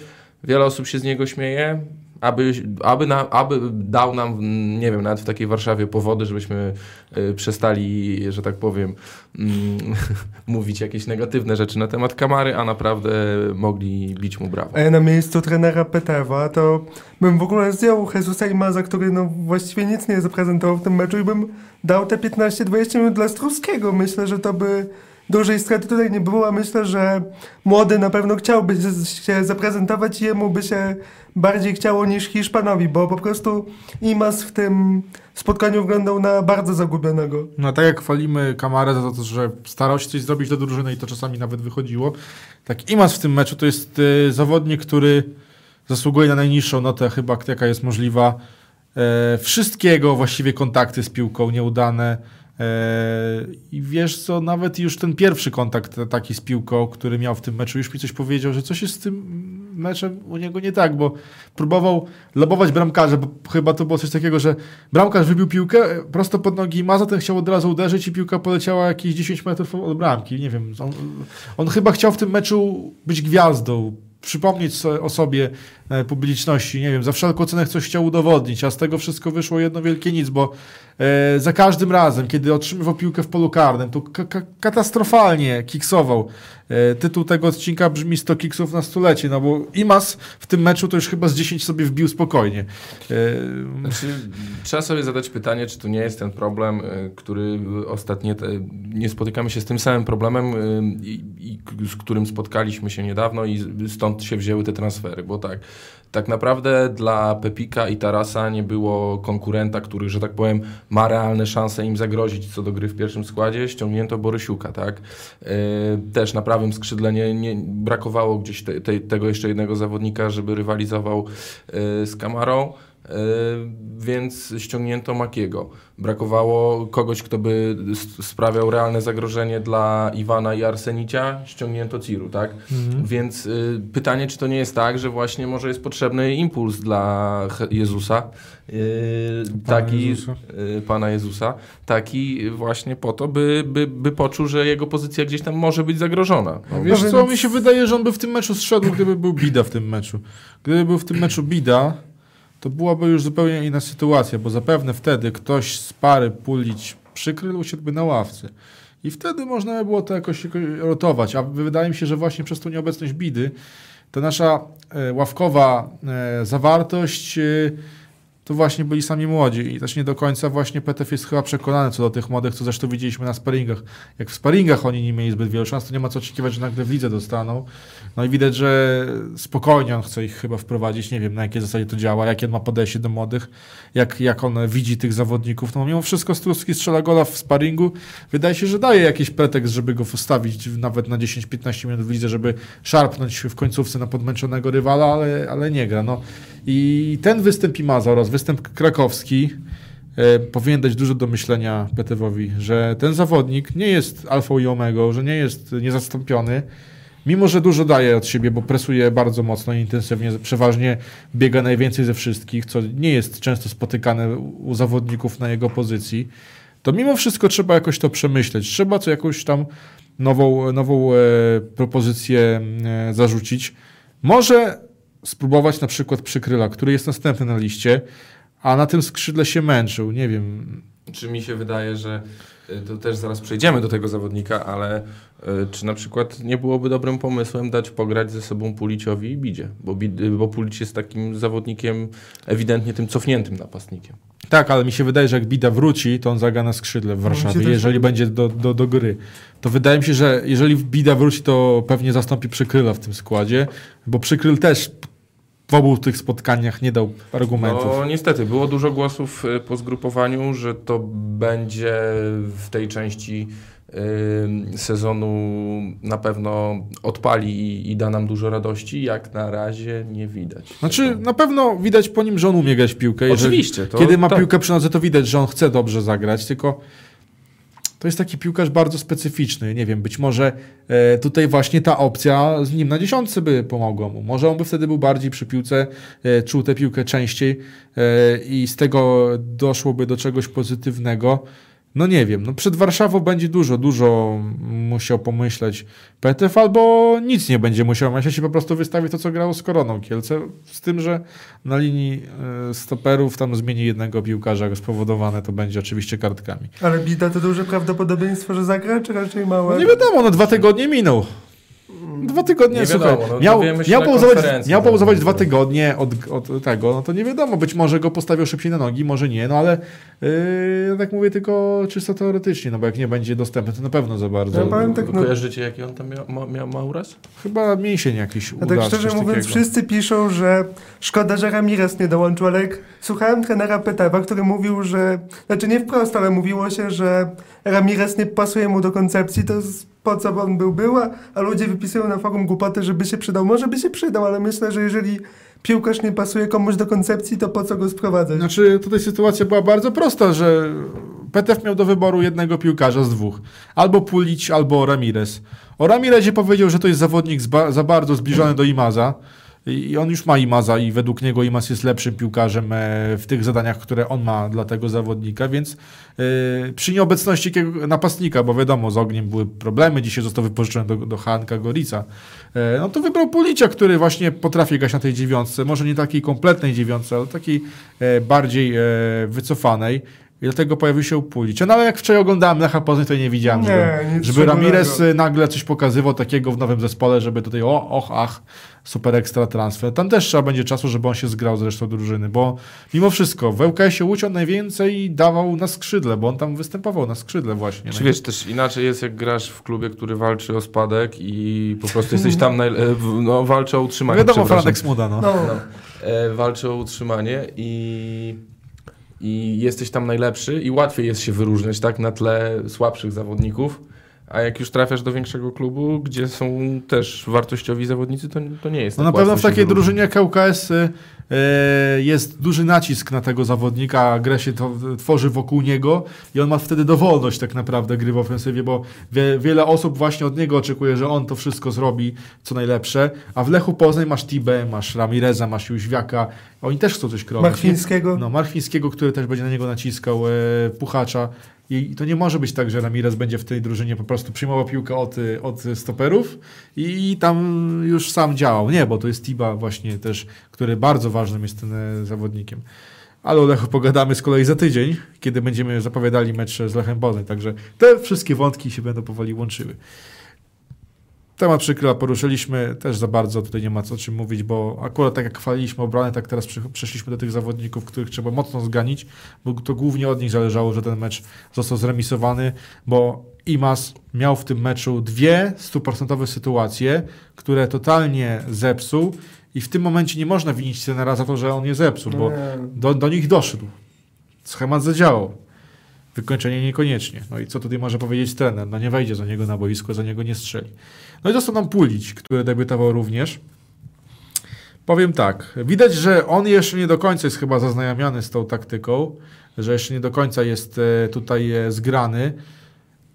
Wiele osób się z niego śmieje, aby, aby, na, aby dał nam, nie wiem, nawet w takiej Warszawie powody, żebyśmy y, przestali, że tak powiem, mm, [LAUGHS] mówić jakieś negatywne rzeczy na temat Kamary, a naprawdę mogli bić mu brawo. A ja na miejscu trenera Petewa, to bym w ogóle zdjął Jezusa Imaza, który no właściwie nic nie zaprezentował w tym meczu i bym dał te 15-20 minut dla Struskiego. Myślę, że to by dużej straty tutaj nie było, a myślę, że młody na pewno chciałby się zaprezentować i jemu by się bardziej chciało niż Hiszpanowi, bo po prostu Imaz w tym spotkaniu wyglądał na bardzo zagubionego. No tak jak chwalimy Kamarę za to, że starał się coś zrobić do drużyny i to czasami nawet wychodziło, tak Imas w tym meczu to jest y, zawodnik, który zasługuje na najniższą notę chyba, jaka jest możliwa. E, wszystkiego właściwie kontakty z piłką nieudane. E, I wiesz co, nawet już ten pierwszy kontakt taki z piłką, który miał w tym meczu, już mi coś powiedział, że coś jest z tym meczem u niego nie tak, bo próbował lobować bramkarza, bo chyba to było coś takiego, że bramkarz wybił piłkę e, prosto pod nogi Maza, ten chciał od razu uderzyć i piłka poleciała jakieś 10 metrów od bramki. Nie wiem, on, on chyba chciał w tym meczu być gwiazdą, przypomnieć o sobie e, publiczności, nie wiem, za wszelką cenę coś chciał udowodnić, a z tego wszystko wyszło jedno wielkie nic, bo e, za każdym razem, kiedy otrzymywał piłkę w polu karnym, to ka- ka- katastrofalnie kiksował. E, tytuł tego odcinka brzmi 100 kiksów na stulecie, no bo Imas w tym meczu to już chyba z 10 sobie wbił spokojnie. E, Znaczy, trzeba sobie zadać pytanie, czy to nie jest ten problem, y, który ostatnio nie spotykamy się z tym samym problemem, i, i, z którym spotkaliśmy się niedawno i stąd się wzięły te transfery, bo tak, tak naprawdę dla Pepika i Tarasa nie było konkurenta, który, że tak powiem, ma realne szanse im zagrozić co do gry w pierwszym składzie, ściągnięto Borysiuka, tak? Y, Też na prawym skrzydle nie, nie brakowało gdzieś te, te, tego jeszcze jednego zawodnika, żeby rywalizował y, z Kamarą. Więc ściągnięto Makiego. Brakowało kogoś, kto by sprawiał realne zagrożenie dla Iwana i Arsenicia, ściągnięto Ciru, tak? Więc y, pytanie, czy to nie jest tak, że właśnie może jest potrzebny impuls dla Jezusa, y, Pana taki, Jezusa. y, Pana Jezusa, taki właśnie po to, by, by, by poczuł, że jego pozycja gdzieś tam może być zagrożona. No, Wiesz No co, mi się wydaje, że on by w tym meczu zszedł, gdyby był Bida w tym meczu. Gdyby był w tym meczu Bida, to byłaby już zupełnie inna sytuacja, bo zapewne wtedy ktoś z pary Pulić przykrył usiadłby na ławce. I wtedy można by było to jakoś, jakoś rotować. A wydaje mi się, że właśnie przez tą nieobecność Bidy ta nasza e, ławkowa e, zawartość e, to właśnie byli sami młodzi i też nie do końca właśnie PTF jest chyba przekonany co do tych młodych, co zresztą widzieliśmy na sparingach. Jak w sparingach oni nie mieli zbyt wielu szans, to nie ma co oczekiwać, że nagle w lidze dostaną. No i widać, że spokojnie on chce ich chyba wprowadzić. Nie wiem, na jakiej zasadzie to działa, jakie on ma podejście do młodych, jak, jak on widzi tych zawodników. No mimo wszystko Struski strzela gola w sparingu. Wydaje się, że daje jakiś pretekst, żeby go wstawić nawet na 10-15 minut w lidze, żeby szarpnąć w końcówce na podmęczonego rywala, ale, ale nie gra. No. I ten występ Imaza oraz występ krakowski e, powinien dać dużo do myślenia PTW-owi, że ten zawodnik nie jest alfą i omegą, że nie jest niezastąpiony, mimo że dużo daje od siebie, bo presuje bardzo mocno i intensywnie, przeważnie biega najwięcej ze wszystkich, co nie jest często spotykane u zawodników na jego pozycji, to mimo wszystko trzeba jakoś to przemyśleć. Trzeba co jakąś tam nową, nową e, propozycję e, zarzucić. Może spróbować na przykład przykryla, który jest następny na liście, a na tym skrzydle się męczył. Nie wiem. Czy mi się wydaje, że y, to też zaraz przejdziemy do tego zawodnika, ale y, czy na przykład nie byłoby dobrym pomysłem dać pograć ze sobą Puliciowi i Bidzie? Bo, y, bo Pulic jest takim zawodnikiem ewidentnie tym cofniętym napastnikiem. Tak, ale mi się wydaje, że jak Bida wróci, to on zagra na skrzydle w się Warszawie, też jeżeli tak- będzie do, do, do gry. To wydaje mi się, że jeżeli Bida wróci, to pewnie zastąpi Przykryla w tym składzie, bo Przykryl też w obu tych spotkaniach nie dał argumentów. No niestety, było dużo głosów y, po zgrupowaniu, że to będzie w tej części y, sezonu na pewno odpali i, i da nam dużo radości. Jak na razie nie widać. Znaczy, tego. na pewno widać po nim, że on umie grać piłkę. Oczywiście. To, Kiedy ma tak. piłkę przy nodze, to widać, że on chce dobrze zagrać, tylko to jest taki piłkarz bardzo specyficzny. Nie wiem, być może e, tutaj właśnie ta opcja z nim na dziesiątce by pomogła mu. Może on by wtedy był bardziej przy piłce, e, czuł tę piłkę częściej e, i z tego doszłoby do czegoś pozytywnego. No nie wiem, no przed Warszawą będzie dużo, dużo musiał pomyśleć PTF, albo nic nie będzie musiał myśleć i po prostu wystawi to, co grało z Koroną Kielce, z tym, że na linii e, stoperów tam zmieni jednego piłkarza, spowodowane to będzie oczywiście kartkami. Ale Bida to duże prawdopodobieństwo, że zagra, czy raczej małe? No nie wiadomo, no dwa tygodnie minął. Dwa tygodnie, Nie słuchaj, wiadomo, no, miał, miał, pauzować, miał pauzować zaraz. dwa tygodnie od, od tego, no to nie wiadomo, być może go postawią szybciej na nogi, może nie, no ale yy, ja tak mówię tylko czysto teoretycznie, no bo jak nie będzie dostępny, to na pewno za bardzo. Ja powiem tak, no- Kojarzycie, jaki on tam miał, ma, miał, ma uraz? Chyba mięsień jakiś A uda, tak szczerze mówiąc, takiego. wszyscy piszą, że szkoda, że Ramirez nie dołączył, ale jak słuchałem trenera Petewa, który mówił, że, znaczy nie wprost, ale mówiło się, że Ramirez nie pasuje mu do koncepcji, to z- po co on był, była, a ludzie wypisują na forum głupoty, żeby się przydał. Może by się przydał, ale myślę, że jeżeli piłkarz nie pasuje komuś do koncepcji, to po co go sprowadzać? Znaczy, tutaj sytuacja była bardzo prosta, że PTF miał do wyboru jednego piłkarza z dwóch. Albo Pulić, albo Ramirez. O Ramirezie powiedział, że to jest zawodnik za bardzo zbliżony do Imaza. I on już ma Imaza i według niego Imaz jest lepszym piłkarzem e, w tych zadaniach, które on ma dla tego zawodnika, więc e, przy nieobecności napastnika, bo wiadomo, z Ogniem były problemy, dzisiaj został wypożyczony do, do Hanka Gorica, e, no to wybrał Pulicia, który właśnie potrafi grać na tej dziewiątce, może nie takiej kompletnej dziewiątce, ale takiej bardziej wycofanej. I dlatego pojawił się Pulic. No ale jak wczoraj oglądałem Lecha Poznań, to nie widziałem, Nie, żeby, żeby Ramirez e, nagle coś pokazywał takiego w nowym zespole, żeby tutaj o, och, ach, super ekstra transfer. Tam też trzeba będzie czasu, żeby on się zgrał z resztą drużyny, bo mimo wszystko w ŁKS-ie Łódź on najwięcej dawał na skrzydle, bo on tam występował na skrzydle właśnie. Czy wiesz, też inaczej jest, jak grasz w klubie, który walczy o spadek i po prostu jesteś tam, e, no, walczy o utrzymanie. Wiadomo. Franek Smuda, no. No, No, e, walczy o utrzymanie i, i jesteś tam najlepszy i łatwiej jest się wyróżniać tak na tle słabszych zawodników. A jak już trafiasz do większego klubu, gdzie są też wartościowi zawodnicy, to, to nie jest No tak na pewno w takiej drużynie jak ŁKS y, y, jest duży nacisk na tego zawodnika, grę się to, tworzy wokół niego i on ma wtedy dowolność tak naprawdę gry w ofensywie, bo wie, wiele osób właśnie od niego oczekuje, że on to wszystko zrobi, co najlepsze, a w Lechu Poznań masz Tibę, masz Ramireza, masz Jóźwiaka, oni też chcą coś kroić. Marfińskiego. No, Marfińskiego, który też będzie na niego naciskał, e, Puchacza. I to nie może być tak, że Ramirez będzie w tej drużynie po prostu przyjmował piłkę od, od stoperów i tam już sam działał. Nie, bo to jest Tiba właśnie też, który bardzo ważnym jest ten zawodnikiem. Ale o Lechu pogadamy z kolei za tydzień, kiedy będziemy zapowiadali mecz z Lechem Poznań. Także te wszystkie wątki się będą powoli łączyły. Temat przykryła poruszyliśmy, też za bardzo tutaj nie ma co o czym mówić, bo akurat tak jak chwaliliśmy obronę, tak teraz przeszliśmy do tych zawodników, których trzeba mocno zganić, bo to głównie od nich zależało, że ten mecz został zremisowany, bo Imas miał w tym meczu dwie stuprocentowe sytuacje, które totalnie zepsuł i w tym momencie nie można winić trenera za to, że on je zepsuł, bo do, do nich doszedł. Schemat zadziałał. Wykończenie niekoniecznie. No i co tutaj może powiedzieć trener? No nie wejdzie za niego na boisko, za niego nie strzeli. No i został nam Pulić, który debiutował również. Powiem tak, widać, że on jeszcze nie do końca jest chyba zaznajomiony z tą taktyką, że jeszcze nie do końca jest e, tutaj e, zgrany,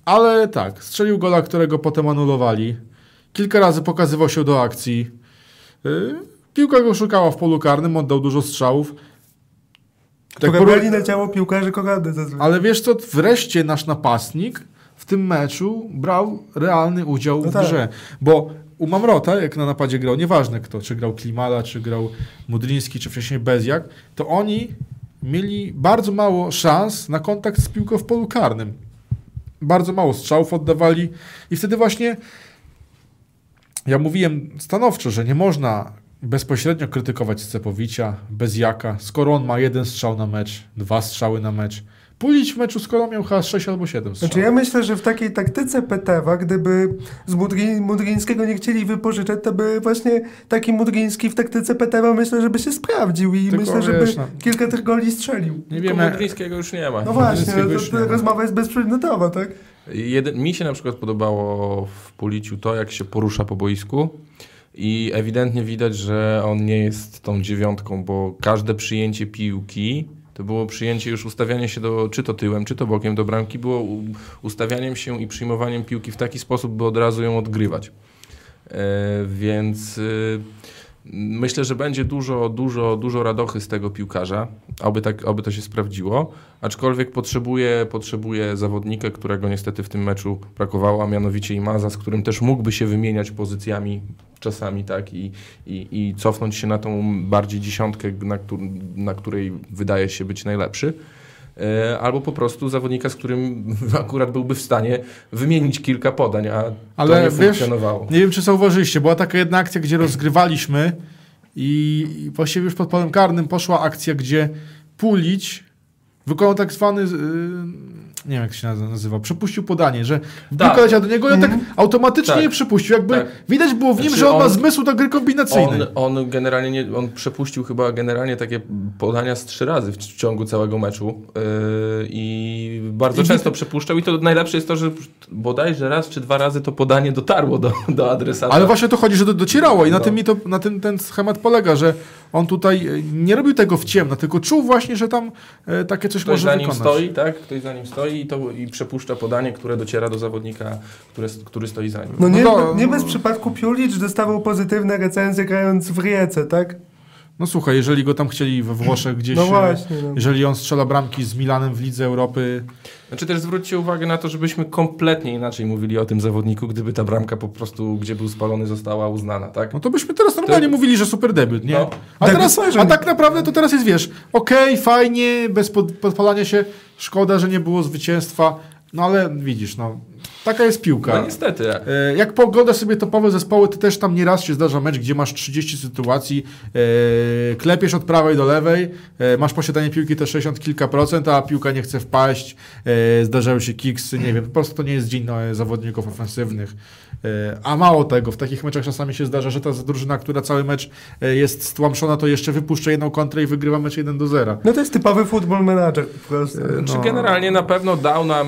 ale tak, strzelił gola, którego potem anulowali. Kilka razy pokazywał się do akcji. E, Piłka go szukała w polu karnym, oddał dużo strzałów. Tak Które poru- brali na ciało piłkarzy kochany zazwyczaj. ale wiesz co, wreszcie nasz napastnik w tym meczu brał realny udział No w tak. grze. Bo u Mamrota, jak na napadzie grał, nieważne kto, czy grał Klimala, czy grał Mudryński, czy wcześniej Bezjak, to oni mieli bardzo mało szans na kontakt z piłką w polu karnym. Bardzo mało strzałów oddawali i wtedy właśnie ja mówiłem stanowczo, że nie można bezpośrednio krytykować Scepowicia, Bezjaka, skoro on ma jeden strzał na mecz, dwa strzały na mecz. Pulić w meczu skoro miał chyba 6 albo 7 strzałów. Znaczy ja myślę, że w takiej taktyce Petewa, gdyby z Mudry, Mudryńskiego nie chcieli wypożyczać, to by właśnie taki Mudryński w taktyce Petewa myślę, że by się sprawdził i Tylko myślę, że wiesz, by no. kilka tych goli strzelił. Nie Tylko wiemy, Mudryńskiego już nie ma. No właśnie, no, to, to ma. rozmowa jest bezprzedmiotowa, tak? Jeden, mi się na przykład podobało w Policiu to, jak się porusza po boisku i ewidentnie widać, że on nie jest tą dziewiątką, bo każde przyjęcie piłki to było przyjęcie już ustawianie się do, czy to tyłem, czy to bokiem do bramki, było ustawianiem się i przyjmowaniem piłki w taki sposób, by od razu ją odgrywać. E, więc y, myślę, że będzie dużo, dużo, dużo radochy z tego piłkarza, aby, tak, aby to się sprawdziło. Aczkolwiek potrzebuje, potrzebuje zawodnika, którego niestety w tym meczu brakowało, a mianowicie Imaza, z którym też mógłby się wymieniać pozycjami czasami, tak, i, i, i cofnąć się na tą bardziej dziesiątkę, na, na której wydaje się być najlepszy. E, Albo po prostu zawodnika, z którym [LAUGHS] akurat byłby w stanie wymienić kilka podań, a Ale to nie wiesz, funkcjonowało. nie wiem czy zauważyliście, była taka jedna akcja, gdzie rozgrywaliśmy i właściwie już pod polem karnym poszła akcja, gdzie Pulić wykonał tak zwany, yy, nie wiem jak się naz- nazywa, przepuścił podanie, że Tak. piłka do niego i on tak automatycznie Tak. je przepuścił. Jakby Tak. widać było w nim, Znaczy że on, ma on- zmysł do gry kombinacyjnej. On, on generalnie nie, on przepuścił chyba generalnie takie podania z trzy razy w ciągu całego meczu yy, i bardzo I często przepuszczał i to najlepsze jest to, że bodajże raz czy dwa razy to podanie dotarło do, do adresata. Ale właśnie to chodzi, że do, docierało i na No. tym, mi to, na tym ten schemat polega, że on tutaj e, nie robił tego w ciemno, tylko czuł właśnie, że tam e, takie coś Ktoś może za nim wykonać. stoi, tak? Ktoś za nim stoi i, to, i przepuszcza podanie, które dociera do zawodnika, które, który stoi za nim. No nie, No to- nie bez przypadku Piulicz dostawał pozytywne recenzje grając w Rijece, tak? No słuchaj, jeżeli go tam chcieli we Włoszech gdzieś, No e, właśnie. No. jeżeli on strzela bramki z Milanem w Lidze Europy, Znaczy też zwróćcie uwagę na to, żebyśmy kompletnie inaczej mówili o tym zawodniku, gdyby ta bramka po prostu, gdzie był spalony, została uznana, tak? no to byśmy teraz normalnie To- mówili, że super debiut, nie? No. A, Debiut teraz, a tak naprawdę to teraz jest, wiesz, okej, fajnie, bez pod, podpalania się, szkoda, że nie było zwycięstwa, no ale widzisz, no, taka jest piłka. No niestety. E, Jak poglądasz sobie topowe zespoły, to też tam nieraz się zdarza mecz, gdzie masz 30 sytuacji, e, klepiesz od prawej do lewej, e, masz posiadanie piłki te 60 kilka procent, a piłka nie chce wpaść, zdarzają się kiksy, nie wiem, po prostu to nie jest dzień zawodników ofensywnych A mało tego, w takich meczach czasami się zdarza, że ta drużyna, która cały mecz e, jest stłamszona, to jeszcze wypuszcza jedną kontrę i wygrywa mecz 1 do 0. No to jest typowy football manager po prostu. Czy No. generalnie na pewno dał nam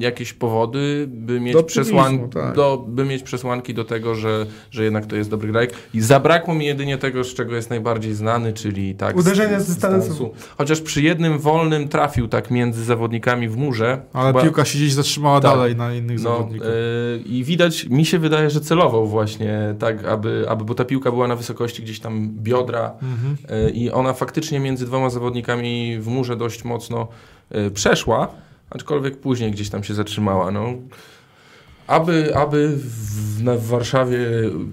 jakieś powody, by mieć, Do przesłan... tak. do, by mieć przesłanki do tego, że, że jednak to jest dobry grajk. I zabrakło mi jedynie tego, z czego jest najbardziej znany, czyli tak Uderzenia z dystansu. Chociaż przy jednym wolnym trafił tak między zawodnikami w murze. Ale Chyba- piłka się gdzieś zatrzymała Tak. dalej na innych No, zawodników. yy, I widać, mi się wydaje, że celował właśnie tak, aby, aby, bo ta piłka była na wysokości gdzieś tam biodra Mhm. yy, i ona faktycznie między dwoma zawodnikami w murze dość mocno yy, przeszła, aczkolwiek później gdzieś tam się zatrzymała. No. Aby, aby w, na, w Warszawie,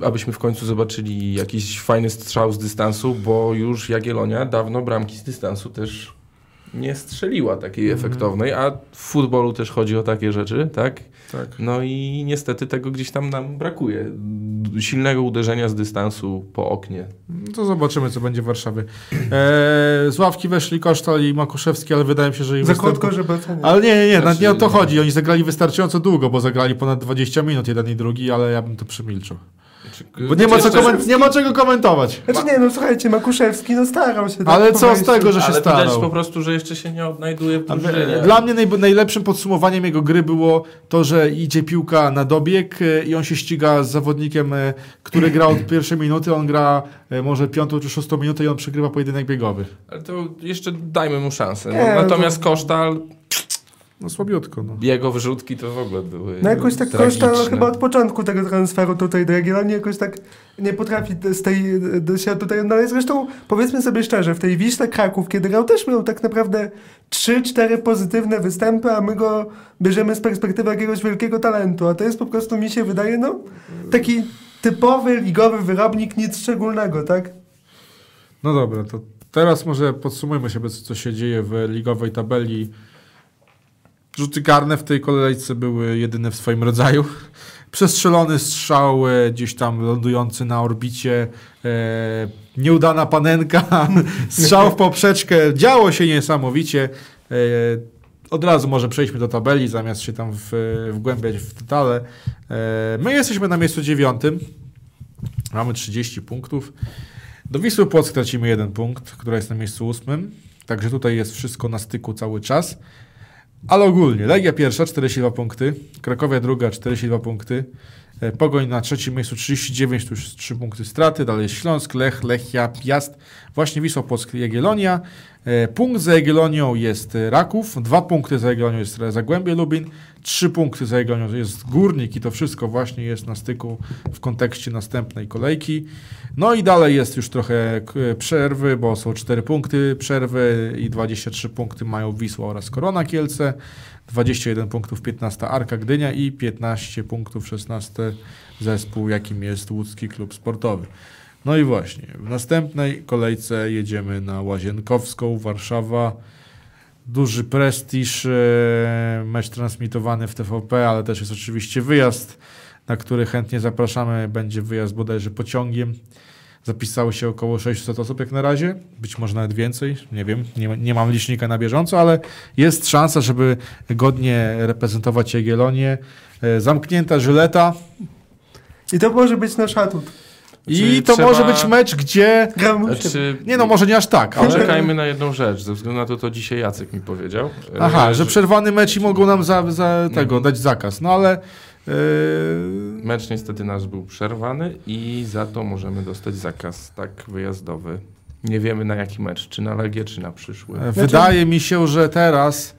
abyśmy w końcu zobaczyli jakiś fajny strzał z dystansu, bo już Jagiellonia dawno bramki z dystansu też nie strzeliła takiej Mhm. efektownej, a w futbolu też chodzi o takie rzeczy, tak? Tak. No i niestety tego gdzieś tam nam brakuje. Silnego uderzenia z dystansu po oknie. No To zobaczymy, co będzie w Warszawie. E, z ławki weszli Kosztal i Makuszewski, ale wydaje mi się, że ich Za występ- krótko, żeby. Ale nie, nie, nie, Znaczy- nie o to chodzi. Oni zagrali wystarczająco długo, bo zagrali ponad 20 minut jeden i drugi, ale ja bym to przemilczył. Bo nie ma, co Jeszcze- komen- nie ma czego komentować. Znaczy nie, no słuchajcie, Makuszewski no starał się. tak, Ale co z tego, że się Ale widać starał? po prostu, że jeszcze się nie odnajduje w drużynie. Dla mnie naj, najlepszym podsumowaniem jego gry było to, że idzie piłka na dobieg e, i on się ściga z zawodnikiem, e, który gra od pierwszej minuty, on gra e, może piątą czy szóstą minutę i on przegrywa pojedynek biegowy. Ale to jeszcze dajmy mu szansę. Nie, No, no natomiast to- Kosztal, No słabiutko, no. jego wrzutki to w ogóle były No jakoś tak tragiczne. Koszta chyba od początku tego transferu tutaj do Jagiellonii jakoś tak nie potrafi z tej, do się tutaj odnaleźć. Zresztą powiedzmy sobie szczerze, w tej Wiśle Kraków, kiedy grał, też miał tak naprawdę 3-4 pozytywne występy, a my go bierzemy z perspektywy jakiegoś wielkiego talentu, a to jest po prostu, mi się wydaje, no taki typowy ligowy wyrobnik, nic szczególnego, tak? No dobra, to teraz może podsumujmy sobie, co się dzieje w ligowej tabeli. Rzuty karne w tej kolejce były jedyne w swoim rodzaju. Przestrzelony strzał e, gdzieś tam lądujący na orbicie, e, nieudana panenka, [LAUGHS] strzał w poprzeczkę. Działo się niesamowicie. E, od razu może przejdźmy do tabeli, zamiast się tam w, wgłębiać w detale. E, my jesteśmy na miejscu dziewiątym. Mamy 30 punktów. Do Wisły Płock tracimy jeden punkt, która jest na miejscu ósmym. Także tutaj jest wszystko na styku cały czas. Ale ogólnie Legia pierwsza 42 punkty, Krakowia druga 42 punkty, e, Pogoń na trzecim miejscu 39, tu już 3 punkty straty, dalej Śląsk, Lech, Lechia, Piast, właśnie Wisła Płock, Jagiellonia. E, Punkt za Jagiellonią jest e, Raków, dwa punkty za Jagiellonią jest Zagłębie Lubin, trzy punkty za Jagiellonią jest Górnik i to wszystko właśnie jest na styku w kontekście następnej kolejki. No i dalej jest już trochę k- przerwy, bo są 4 punkty przerwy i 23 punkty mają Wisła oraz Korona Kielce, 21 punktów 15 Arka Gdynia i 15 punktów 16 zespół, jakim jest Łódzki Klub Sportowy. No i właśnie, w następnej kolejce jedziemy na Łazienkowską, Warszawa. Duży prestiż, e, mecz transmitowany w TVP, ale też jest oczywiście wyjazd, na który chętnie zapraszamy. Będzie wyjazd bodajże pociągiem. Zapisało się około 600 osób jak na razie, być może nawet więcej, nie wiem, nie, nie mam licznika na bieżąco, ale jest szansa, żeby godnie reprezentować Jagiellonię. E, Zamknięta żyleta I to może być nasz atut. I to trzeba- może być mecz, gdzie... Znaczy, Nie no, może nie aż tak, ale... Czekajmy na jedną rzecz, ze względu na to, to dzisiaj Jacek mi powiedział. Aha, e, że przerwany mecz i mogą nam za, za tego Mhm. dać zakaz. No ale yy, Mecz niestety nasz był przerwany i za to możemy dostać zakaz tak wyjazdowy. Nie wiemy na jaki mecz, czy na Legię, czy na przyszły. e, wydaje mi się, że teraz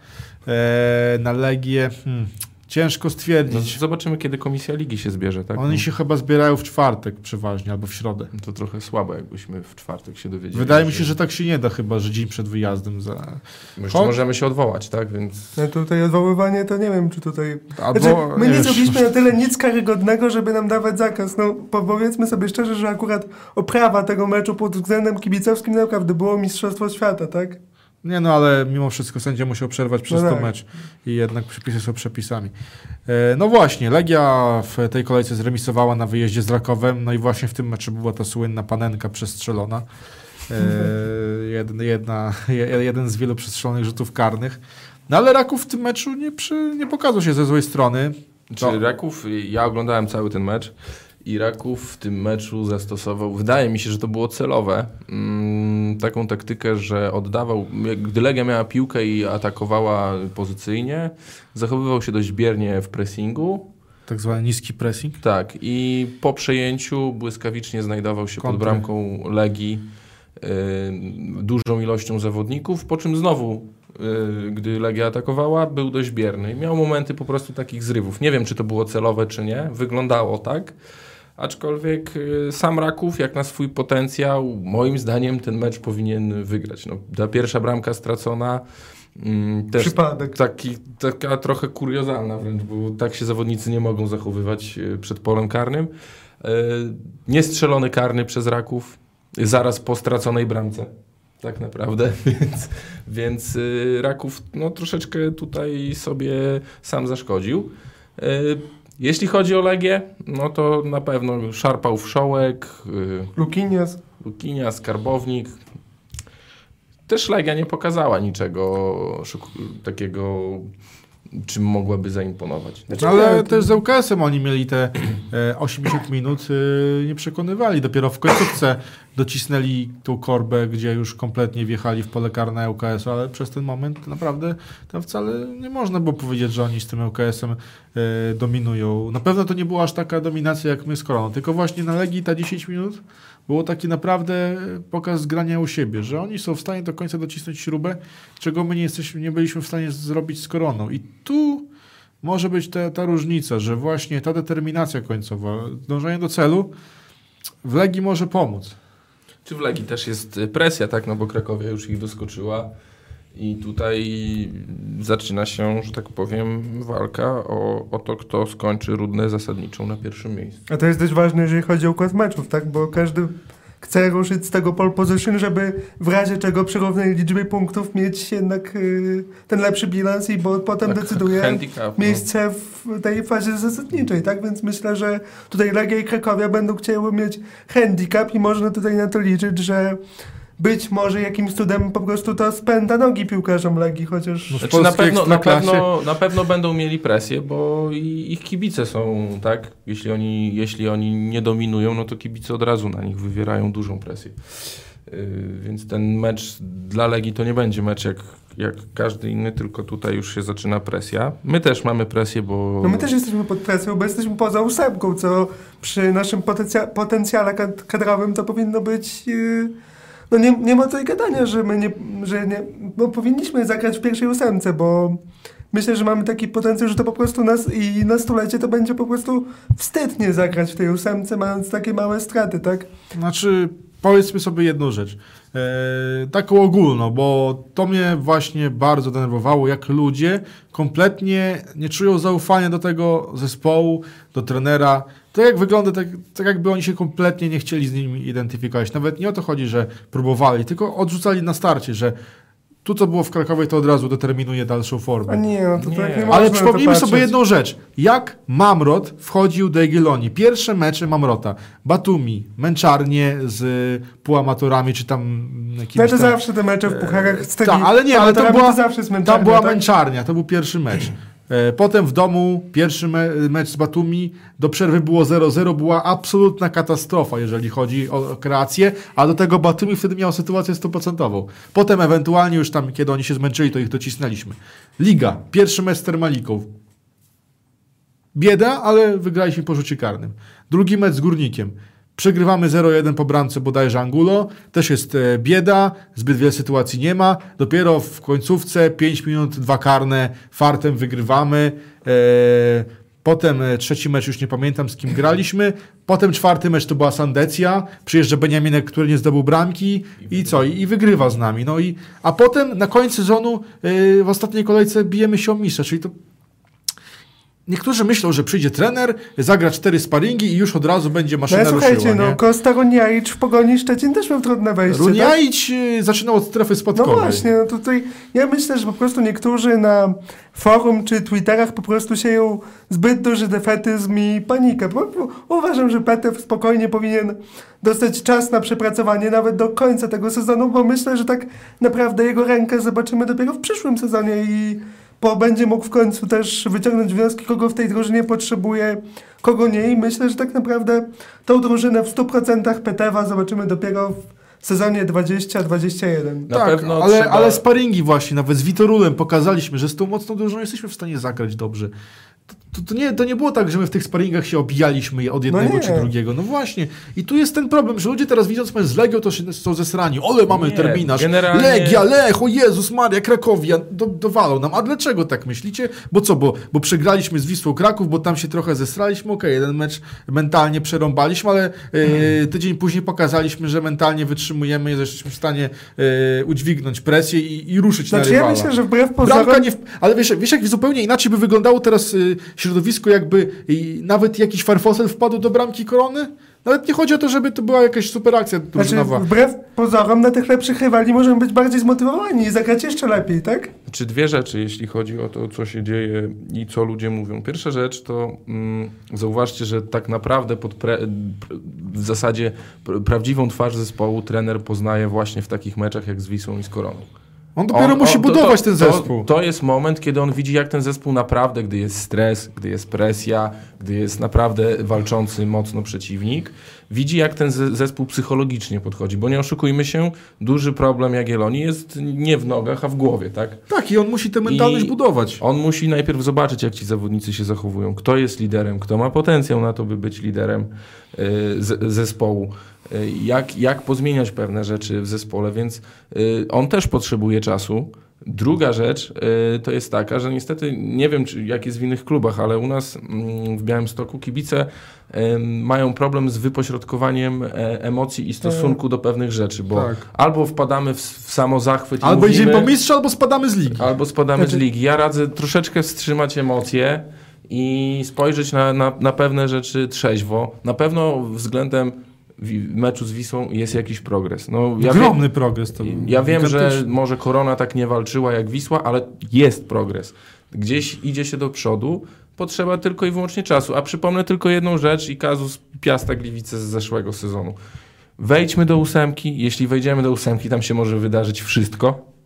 e, na Legię hmm, ciężko No, stwierdzić. zobaczymy, kiedy komisja ligi się zbierze, tak? Oni No, się chyba zbierają w czwartek przeważnie albo w środę. To trochę słabo, jakbyśmy w czwartek się dowiedzieli. Wydaje mi się, że tak się nie da chyba, że dzień przed wyjazdem za... Jeszcze możemy się odwołać, tak? Więc No tutaj odwoływanie to nie wiem, czy tutaj... Albo, Znaczy, my nie wiem, zrobiliśmy na tyle nic karygodnego, żeby nam dawać zakaz. No, po- powiedzmy sobie szczerze, że akurat oprawa tego meczu pod względem kibicowskim naprawdę było Mistrzostwo Świata, tak? Nie no, ale mimo wszystko sędzia musiał przerwać przez No to tak. mecz i jednak przepisy są przepisami. E, No właśnie, Legia w tej kolejce zremisowała na wyjeździe z Rakowem, no i właśnie w tym meczu była ta słynna panenka przestrzelona. E, [LAUGHS] Jedna, jedna, je- jeden z wielu przestrzelonych rzutów karnych. No ale Raków w tym meczu nie, przy, nie pokazał się ze złej strony. Czy No. Raków, ja oglądałem cały ten mecz i Raków w tym meczu zastosował, wydaje mi się, że to było celowe, mm, taką taktykę, że oddawał, gdy Legia miała piłkę i atakowała pozycyjnie, zachowywał się dość biernie w pressingu, Tak zwany niski pressing. tak, i po przejęciu błyskawicznie znajdował się pod Kontry. bramką Legii y, dużą ilością zawodników, po czym znowu, y, gdy Legia atakowała, był dość bierny. Miał momenty po prostu takich zrywów. Nie wiem, czy to było celowe, czy nie. Wyglądało tak. Aczkolwiek y, sam Raków, jak na swój potencjał, moim zdaniem ten mecz powinien wygrać. No, ta pierwsza bramka stracona mm, też Przypadek. taki, taka trochę kuriozalna wręcz, bo tak się zawodnicy nie mogą zachowywać e, przed polem karnym. E, Niestrzelony karny przez Raków zaraz po straconej bramce. Tak naprawdę, [LAUGHS] więc, więc y, Raków no, troszeczkę tutaj sobie sam zaszkodził. Jeśli chodzi o Legię, no to na pewno szarpał wszołek, y, Lukinias. Lukinia, Skarbownik. Też Legia nie pokazała niczego takiego, czym mogłaby zaimponować. Znaczy, No, ale też z ŁKS-em oni mieli te e, 80 minut, e, nie przekonywali. Dopiero w końcówce docisnęli tą korbę, gdzie już kompletnie wjechali w pole karne ŁKS-u, ale przez ten moment naprawdę tam wcale nie można było powiedzieć, że oni z tym ŁKS-em e, dominują. Na pewno to nie była aż taka dominacja jak my z Koroną, tylko właśnie na Legii ta 10 minut było taki naprawdę pokaz zgrania u siebie, że oni są w stanie do końca docisnąć śrubę, czego my nie, jesteśmy, nie byliśmy w stanie zrobić z Koroną. I tu może być ta, ta różnica, że właśnie ta determinacja końcowa, dążenie do celu w Legii może pomóc. Czy w Legii też jest presja, tak? No bo Krakowia już ich doskoczyła i tutaj zaczyna się, że tak powiem, walka o, o to, kto skończy Rudnę zasadniczą na pierwszym miejscu. A to jest dość ważne, jeżeli chodzi o układ meczów, tak? Bo każdy chce ruszyć z tego pole position, żeby w razie czego przy równej liczbie punktów mieć jednak y, ten lepszy bilans i bo potem Tak, decyduje handicap, no. miejsce w tej fazie zasadniczej, tak? Więc myślę, że tutaj Legia i Krakowia będą chciały mieć handicap i można tutaj na to liczyć, że być może jakimś cudem po prostu to spędza nogi piłkarzom Legii, chociaż... No Znaczy na pewno, na, pewno, na pewno będą mieli presję, bo i, ich kibice są, tak? Jeśli oni, jeśli oni nie dominują, no to kibice od razu na nich wywierają dużą presję. Yy, więc ten mecz dla Legii to nie będzie mecz jak, jak każdy inny, tylko tutaj już się zaczyna presja. My też mamy presję, bo... No my też jesteśmy pod presją, bo jesteśmy poza ósemką, co przy naszym potencja potencjale kad- kadrowym to powinno być... Yy, no nie, nie ma tutaj gadania, że my nie... Że nie no powinniśmy zagrać w pierwszej ósemce, bo myślę, że mamy taki potencjał, że to po prostu nas i na stulecie to będzie po prostu wstyd nie zagrać w tej ósemce, mając takie małe straty, tak? Znaczy, powiedzmy sobie jedną rzecz. E, taką ogólną, bo to mnie właśnie bardzo denerwowało, jak ludzie kompletnie nie czują zaufania do tego zespołu, do trenera. To jak wygląda, tak, tak jakby oni się kompletnie nie chcieli z nimi identyfikować. Nawet nie o to chodzi, że próbowali, tylko odrzucali na starcie, że tu co było w Krakowie, to od razu determinuje dalszą formę. A nie, no to Nie. tak nie Ale można to przypomnijmy sobie patrzeć. jedną rzecz. Jak Mamrot wchodził do Jagiellonii? Pierwsze mecze Mamrota. Batumi, męczarnie z półamatorami, czy tam No to tam... zawsze te mecze w pucharach z tymi Tak, ale nie, ale to była, zawsze jest tam była tak? męczarnia, to był pierwszy mecz. E, Potem w domu pierwszy me mecz z Batumi, do przerwy było 0-0, była absolutna katastrofa, jeżeli chodzi o kreację, a do tego Batumi wtedy miał sytuację stuprocentową. Potem ewentualnie już tam, kiedy oni się zmęczyli, to ich docisnęliśmy. Liga, pierwszy mecz z Termaliką. Bieda, ale wygraliśmy po rzucie karnym. Drugi mecz z Górnikiem. Przegrywamy 0-1 po bramce bodajże Angulo. Też jest e, bieda, zbyt wiele sytuacji nie ma. Dopiero w końcówce 5 minut, dwa karne, fartem wygrywamy. E, potem e, trzeci mecz, już nie pamiętam z kim graliśmy. Potem czwarty mecz to była Sandecja. Przyjeżdża Beniaminek, który nie zdobył bramki i co? I, wygrywa z nami. No i, a potem na końcu sezonu w ostatniej kolejce bijemy się o mistrza, czyli to Niektórzy myślą, że przyjdzie trener, zagra cztery sparingi i już od razu będzie No maszyna ale słuchajcie, ruszyła. no nie? Kosta Runiaic w Pogoni Szczecin też miał trudne wejście, tak? Runiaić y, zaczynał od strefy No spadkowej. właśnie, no tutaj ja myślę, że po prostu niektórzy na forum czy Twitterach po prostu sieją zbyt duży defetyzm i panikę. Uważam, że Petew spokojnie powinien dostać czas na przepracowanie nawet do końca tego sezonu, bo myślę, że tak naprawdę jego rękę zobaczymy dopiero w przyszłym sezonie i bo będzie mógł w końcu też wyciągnąć wnioski, kogo w tej drużynie potrzebuje, kogo nie i myślę, że tak naprawdę tą drużynę w 100% Petewa zobaczymy dopiero w sezonie 20-21. Na tak, pewno ale, trzeba- ale sparingi właśnie, nawet z Witorulem pokazaliśmy, że z tą mocną drużyną jesteśmy w stanie zagrać dobrze. To, to, nie, to nie było tak, że my w tych sparingach się obijaliśmy od jednego nie. czy drugiego. No właśnie. I tu jest ten problem, że ludzie teraz widząc mecz z Legią, to się są zesrani. Ole, mamy Nie, terminarz. generalnie- Legia, Lech, o Jezus Maria, Krakowia, do, dowalą nam. A dlaczego tak myślicie? Bo co, bo, bo przegraliśmy z Wisłą Kraków, bo tam się trochę zesraliśmy. Okej, jeden mecz mentalnie przerąbaliśmy, ale e, tydzień później pokazaliśmy, że mentalnie wytrzymujemy i że jesteśmy w stanie e, udźwignąć presję i, i ruszyć Znaczy na ja rywala. myślę, że wbrew pozorom... nie. Ale wiesz, wiesz, jak zupełnie inaczej by wyglądało teraz y, środowisko, jakby nawet jakiś farfosel wpadł do bramki korony? Nawet nie chodzi o to, żeby to była jakaś super akcja Znaczy, drużynowa. wbrew pozorom na tych lepszych rywali możemy być bardziej zmotywowani i zagrać jeszcze lepiej, tak? Czy dwie rzeczy, jeśli chodzi o to, co się dzieje i co ludzie mówią. Pierwsza rzecz to mm, zauważcie, że tak naprawdę pod pre, w zasadzie pr- prawdziwą twarz zespołu trener poznaje właśnie w takich meczach jak z Wisłą i z Koroną. On dopiero On- musi on- to- budować to, ten zespół. To, to jest moment, kiedy on widzi, jak ten zespół naprawdę, gdy jest stres, gdy jest presja, gdy jest naprawdę walczący mocno przeciwnik, widzi, jak ten ze- zespół psychologicznie podchodzi. Bo nie oszukujmy się, duży problem Jagiellonii jest nie w nogach, a w głowie, tak? Tak, i on musi tę mentalność I- budować. On musi najpierw zobaczyć, jak ci zawodnicy się zachowują, kto jest liderem, kto ma potencjał na to, by być liderem y, zespołu, y, jak, jak pozmieniać pewne rzeczy w zespole, więc y, on też potrzebuje czasu. Druga rzecz y, to jest taka, że niestety nie wiem, czy, jak jest w innych klubach, ale u nas mm, w Białymstoku kibice mają problem z wypośrodkowaniem e, emocji i stosunku do pewnych rzeczy, bo Tak. albo wpadamy w, w samozachwyt Albo mówimy, idziemy po mistrza, albo spadamy z ligi. Albo spadamy Znaczy- z ligi. Ja radzę troszeczkę wstrzymać emocje i spojrzeć na, na, na pewne rzeczy trzeźwo. Na pewno względem meczu z Wisłą jest jakiś progres. No, ja, wiem, Ogromny progres to był. ja wiem, że może Korona tak nie walczyła jak Wisła, ale jest progres. Gdzieś idzie się do przodu, potrzeba tylko i wyłącznie czasu. A przypomnę tylko jedną rzecz i kazus Piasta Gliwice z zeszłego sezonu. Wejdźmy do ósemki. Jeśli wejdziemy do ósemki, tam się może wydarzyć wszystko.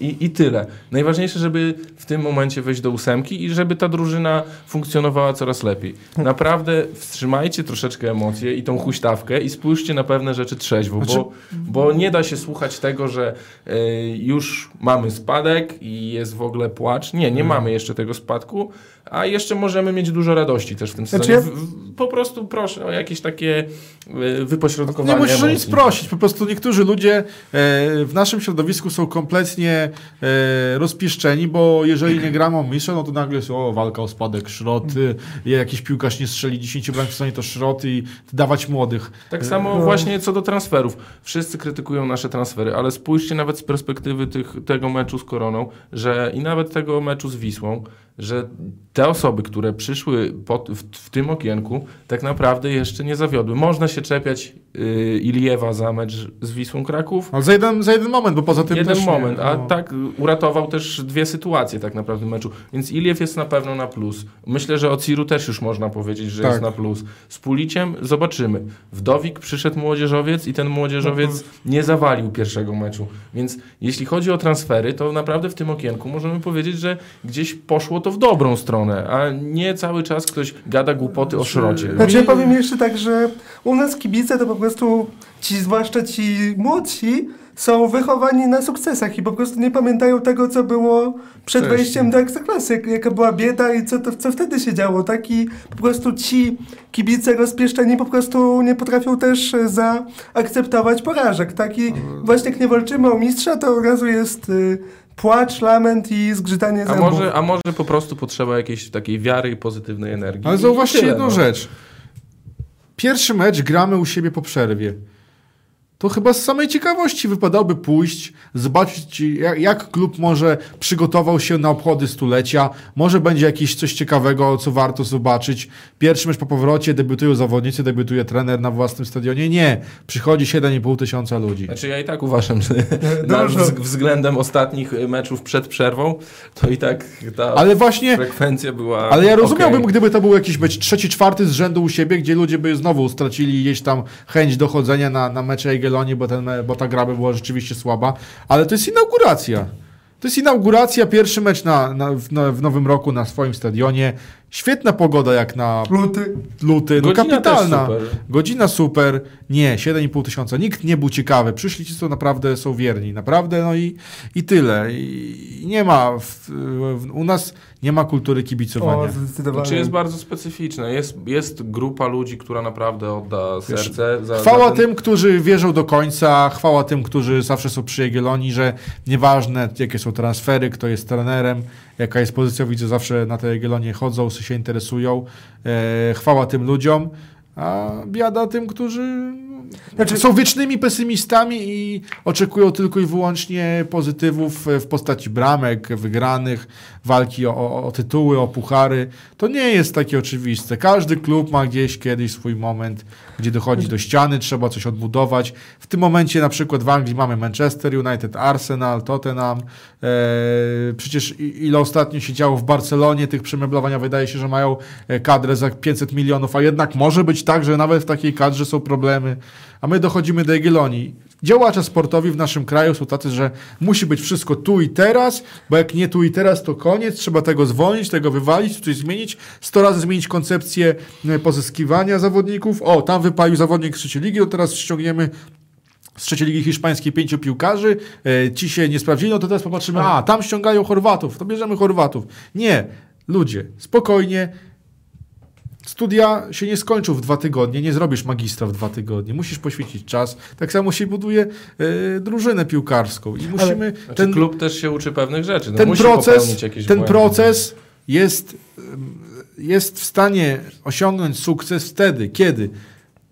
I, I tyle. Najważniejsze, żeby w tym momencie wejść do ósemki i żeby ta drużyna funkcjonowała coraz lepiej. Naprawdę wstrzymajcie troszeczkę emocje i tą huśtawkę i spójrzcie na pewne rzeczy trzeźwo, Znaczy- bo, bo nie da się słuchać tego, że e, już mamy spadek i jest w ogóle płacz. Nie, nie mamy jeszcze tego spadku, a jeszcze możemy mieć dużo radości też w tym Znaczy sezonie. ja- W, w, po prostu proszę o jakieś takie e, wypośrodkowanie Nie musisz o nic prosić, po prostu niektórzy ludzie e, w naszym środowisku są kompletnie e, rozpieszczeni, bo jeżeli nie gramy o mistrza, no to nagle jest o, walka o spadek, szrot, jakiś piłkarz nie strzeli 10 bramek w stanie to szrot i dawać młodych. Tak samo właśnie co do transferów. Wszyscy krytykują nasze transfery, ale spójrzcie nawet z perspektywy tych, tego meczu z Koroną, że i nawet tego meczu z Wisłą, że te osoby, które przyszły pod, w, w tym okienku, tak naprawdę jeszcze nie zawiodły. Można się czepiać y, Iliewa za mecz z Wisłą Kraków, Ale za jeden, za jeden moment, bo poza tym Jeden moment, nie, a no. tak uratował też dwie sytuacje tak naprawdę w meczu. Więc Iliew jest na pewno na plus. Myślę, że o Ciru też już można powiedzieć, że Tak. jest na plus. Z Puliciem zobaczymy. Wdowik przyszedł młodzieżowiec i ten młodzieżowiec nie zawalił pierwszego meczu. Więc jeśli chodzi o transfery, to naprawdę w tym okienku możemy powiedzieć, że gdzieś poszło to w dobrą stronę, a nie cały czas ktoś gada głupoty o szrocie. Znaczy ja powiem jeszcze tak, że u nas kibice to po prostu ci, zwłaszcza ci młodsi, są wychowani na sukcesach i po prostu nie pamiętają tego, co było przed wejściem do Ekstraklasy, jak, jaka była bieda i co, to, co wtedy się działo, tak? I po prostu ci kibice rozpieszczeni po prostu nie potrafią też zaakceptować porażek, tak? I właśnie jak nie walczymy o mistrza, to od razu jest y, płacz, lament i zgrzytanie A zębów. może, a może po prostu potrzeba jakiejś takiej wiary i pozytywnej energii. Ale zauważcie jedną no. rzecz. Pierwszy mecz gramy u siebie po przerwie. To chyba z samej ciekawości wypadałoby pójść, zobaczyć jak, jak klub może przygotował się na obchody stulecia. Może będzie jakieś coś ciekawego, co warto zobaczyć. Pierwszy mecz po powrocie, debiutują zawodnicy, debiutuje trener na własnym stadionie. Nie, przychodzi 7,5 tysiąca ludzi. Znaczy ja i tak uważam, że [LAUGHS] na, względem ostatnich y, meczów przed przerwą, to i tak ta Ale właśnie frekwencja była Ale ja rozumiałbym, okej. gdyby to był jakiś mecz trzeci, czwarty z rzędu u siebie, gdzie ludzie by znowu stracili gdzieś tam chęć dochodzenia na, na mecze Jagiellonii, bo, ten, bo ta gra by była rzeczywiście słaba. Ale to jest inauguracja. To jest inauguracja, pierwszy mecz na, na, w, na, w nowym roku na swoim stadionie. Świetna pogoda jak na Luty. luty, no Godzina kapitalna. też super. Godzina super, nie, 7,5 tysiąca. Nikt nie był ciekawy. Przyszli ci, co naprawdę są wierni. Naprawdę, no i, i tyle. I, i nie ma, w, w, u nas nie ma kultury kibicowania. O, zdecydowanie. Znaczy jest bardzo specyficzne. Jest, jest grupa ludzi, która naprawdę odda serce. Za, Chwała za ten... tym, którzy wierzą do końca, chwała tym, którzy zawsze są przy Jagiellonii, że nieważne jakie są transfery, kto jest trenerem, jaka jest pozycja, widzę zawsze na te Jagiellonie chodzą, się interesują. E, chwała tym ludziom, a biada tym, którzy Znaczy- są wiecznymi pesymistami i oczekują tylko i wyłącznie pozytywów w postaci bramek, wygranych, walki o, o, o tytuły, o puchary. To nie jest takie oczywiste. Każdy klub ma gdzieś kiedyś swój moment, gdzie dochodzi do ściany, trzeba coś odbudować. W tym momencie na przykład w Anglii mamy Manchester United, Arsenal, Tottenham. Eee, przecież ile ostatnio się działo w Barcelonie, tych przemeblowania wydaje się, że mają e, kadrę za 500 milionów, a jednak może być tak, że nawet w takiej kadrze są problemy. A my dochodzimy do Jagiellonii. Działacze sportowi w naszym kraju są tacy, że musi być wszystko tu i teraz, bo jak nie tu i teraz, to koniec, trzeba tego zwolnić, tego wywalić, coś zmienić, sto razy zmienić koncepcję e, pozyskiwania zawodników. O, tam wypalił zawodnik z trzeciej ligi, to teraz ściągniemy z trzeciej ligi hiszpańskiej pięciu piłkarzy, e, ci się nie sprawdzili, no to teraz popatrzymy, a tam ściągają Chorwatów, to bierzemy Chorwatów. Nie, ludzie, spokojnie, Studia się nie skończą w dwa tygodnie, nie zrobisz magistra w dwa tygodnie. Musisz poświęcić czas. Tak samo się buduje e, drużynę piłkarską i musimy Znaczy, ten, klub też się uczy pewnych rzeczy. No, ten musi proces, ten błędy. proces jest, em, jest w stanie osiągnąć sukces wtedy, kiedy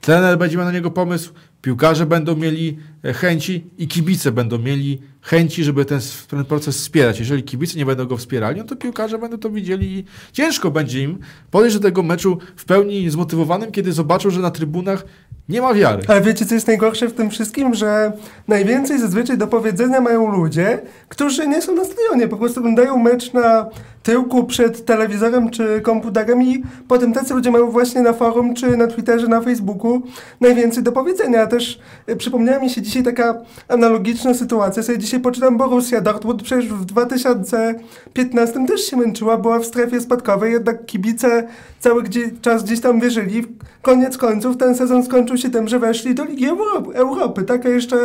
trener będzie miał na niego pomysł, piłkarze będą mieli e, chęci i kibice będą mieli chęci, żeby ten, ten proces wspierać. Jeżeli kibice nie będą go wspierali, no to piłkarze będą to widzieli i ciężko będzie im podejść do tego meczu w pełni zmotywowanym, kiedy zobaczą, że na trybunach nie ma wiary. Ale wiecie, co jest najgorsze w tym wszystkim? Że najwięcej zazwyczaj do powiedzenia mają ludzie, którzy nie są na stadionie. Po prostu oglądają mecz na tyłku przed telewizorem czy komputerem i potem tacy ludzie mają właśnie na forum czy na Twitterze, na Facebooku najwięcej do powiedzenia. Też y, przypomniała mi się dzisiaj taka analogiczna sytuacja. Sobie dzisiaj poczytam Borussia Dortmund, przecież w 2015 też się męczyła, była w strefie spadkowej, jednak kibice cały gdzie, czas gdzieś tam wierzyli. Koniec końców ten sezon skończył się tym, że weszli do Ligi Euro- Europy. Taka jeszcze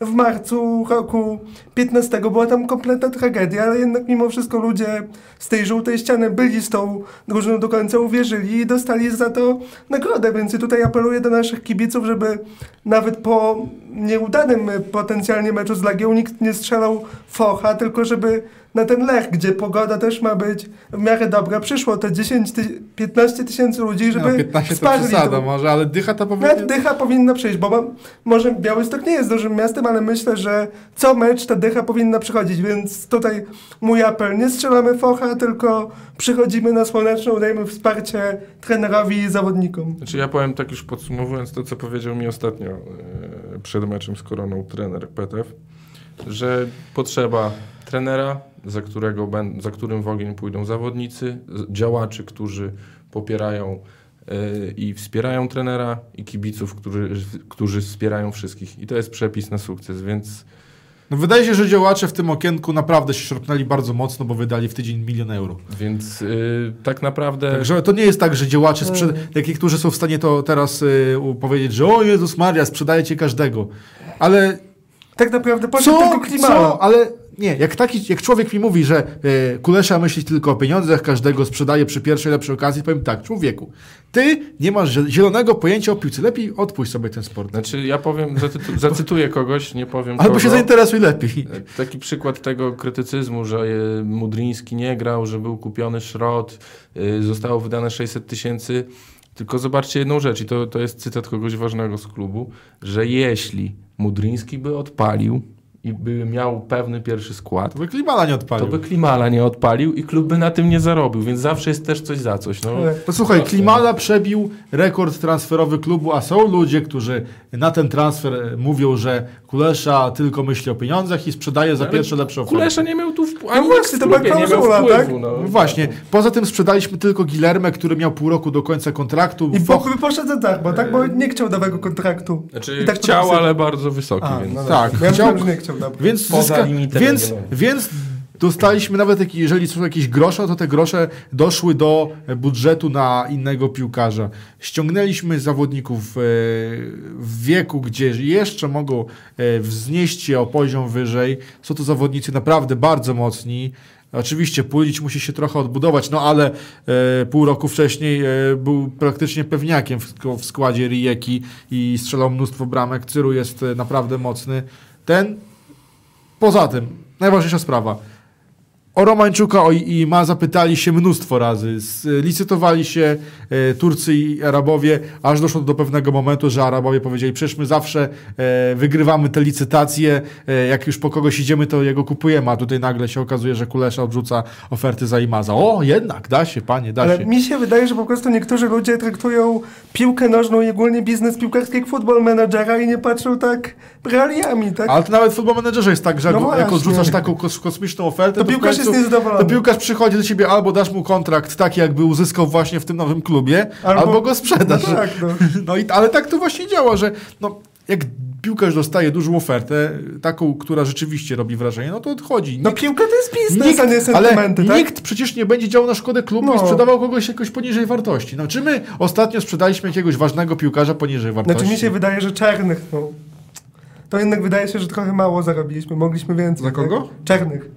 w marcu roku 15 była tam kompletna tragedia, ale jednak mimo wszystko ludzie z tej żółtej ściany byli z tą drużyną do końca, uwierzyli i dostali za to nagrodę, więc tutaj apeluję do naszych kibiców, żeby nawet po nieudanym potencjalnie meczu z Legią nikt nie strzelał focha, tylko żeby na ten Lech, gdzie pogoda też ma być w miarę dobra, przyszło te 10, ty- 15 tysięcy ludzi, żeby No, 15 to przesada może, ale dycha to nawet powinien... dycha powinna przyjść, bo mam, może Białystok nie jest dużym miastem, ale myślę, że co mecz ta dycha powinna przychodzić, więc tutaj mój apel, nie strzelamy focha, tylko przychodzimy na słoneczną, dajemy wsparcie trenerowi i zawodnikom. Znaczy ja powiem tak już podsumowując to, co powiedział mi ostatnio e, przed meczem z Koroną trener PTF, że potrzeba trenera, za, którego za którym w ogień pójdą zawodnicy, działaczy, którzy popierają e, i wspierają trenera i kibiców, którzy, którzy wspierają wszystkich. I to jest przepis na sukces, więc No wydaje się, że działacze w tym okienku naprawdę się szarpnęli bardzo mocno, bo wydali w tydzień milion euro. Więc y, tak naprawdę. Także to nie jest tak, że działacze, sprzed... Mm. jak niektórzy są w stanie to teraz y, u- powiedzieć, że o Jezus Maria, sprzedajecie każdego. Ale Tak naprawdę poszedł co, tylko klimala. co? Ale nie, jak, taki, jak człowiek mi mówi, że y, Kulesza myśli tylko o pieniądzach, każdego sprzedaje przy pierwszej lepszej okazji, powiem tak, człowieku, ty nie masz zie- zielonego pojęcia o piłce, lepiej odpuść sobie ten sport. Znaczy, ja powiem, zatytu- zacytuję kogoś, nie powiem. Albo kogo. się zainteresuj lepiej. Taki przykład tego krytycyzmu, że e, Mudryński nie grał, że był kupiony szrot, e, zostało wydane 600 tysięcy. Tylko zobaczcie jedną rzecz, i to, to jest cytat kogoś ważnego z klubu, że jeśli Mudryński by odpalił i by miał pewny pierwszy skład, To by Klimala nie to odpalił. by Klimala nie odpalił i klub by na tym nie zarobił, więc zawsze jest też coś za coś. No. Posłuchaj, Klimala przebił rekord transferowy klubu, a są ludzie, którzy na ten transfer e, mówią, że Kulesza tylko myśli o pieniądzach i sprzedaje za Ale pierwsze lepsze oferty. Kulesza nie miał tu wpływu, ani właśnie, nikt w to była klubie nie miał klauzula, wpływu. tak? No. No właśnie. Poza tym sprzedaliśmy tylko Gilermę, który miał pół roku do końca kontraktu. I Foch- poszedł za darmo, tak? Bo nie chciał nowego kontraktu. Znaczy I tak chciał, podpisał. ale bardzo wysoki, A, więc... no tak, tak. Ja chciał- nie chciał. Więc, Poza zyska, więc, więc dostaliśmy nawet, jeżeli są jakieś grosze, to te grosze doszły do budżetu na innego piłkarza. Ściągnęliśmy zawodników e, w wieku, gdzie jeszcze mogą e, wznieść się o poziom wyżej. Są to zawodnicy naprawdę bardzo mocni. Oczywiście Pulić musi się trochę odbudować, no ale e, pół roku wcześniej był praktycznie pewniakiem w, w składzie Rijeki i strzelał mnóstwo bramek. Cyru jest naprawdę mocny. Ten, poza tym, najważniejsza sprawa. O Romańczuka o, i ma zapytali się mnóstwo razy. Licytowali się e, Turcy i Arabowie, aż doszło do pewnego momentu, że Arabowie powiedzieli, przecież my zawsze e, wygrywamy te licytacje, e, jak już po kogoś idziemy, to jego kupujemy, a tutaj nagle się okazuje, że Kulesza odrzuca oferty za Imaza. O, jednak, da się, panie, da Ale się. mi się wydaje, że po prostu niektórzy ludzie traktują piłkę nożną i ogólnie biznes piłkarski jak futbol menadżera i nie patrzą tak realiami, tak? Ale to nawet w Football Managerze jest tak, że No jak, jak odrzucasz taką kos kosmiczną ofertę, To w piłkarz jest niezadowolony. To piłkarz przychodzi do ciebie albo dasz mu kontrakt taki, jakby uzyskał właśnie w tym nowym klubie, albo, Albo- go sprzedasz. No tak, no. [LAUGHS] No i, ale tak to właśnie działa, że no, jak piłkarz dostaje dużą ofertę, taką, która rzeczywiście robi wrażenie, no to odchodzi. No Nikt, piłka to jest biznes, nikt, a nie sentymenty, ale tak? nikt przecież nie będzie działał na szkodę klubu i No. sprzedawał kogoś jakoś poniżej wartości. No, czy my ostatnio sprzedaliśmy jakiegoś ważnego piłkarza poniżej wartości? Znaczy mi się wydaje, że czarnych, no. To jednak wydaje się, że trochę mało zarobiliśmy, mogliśmy więcej. Za kogo? Tak? Czarnych.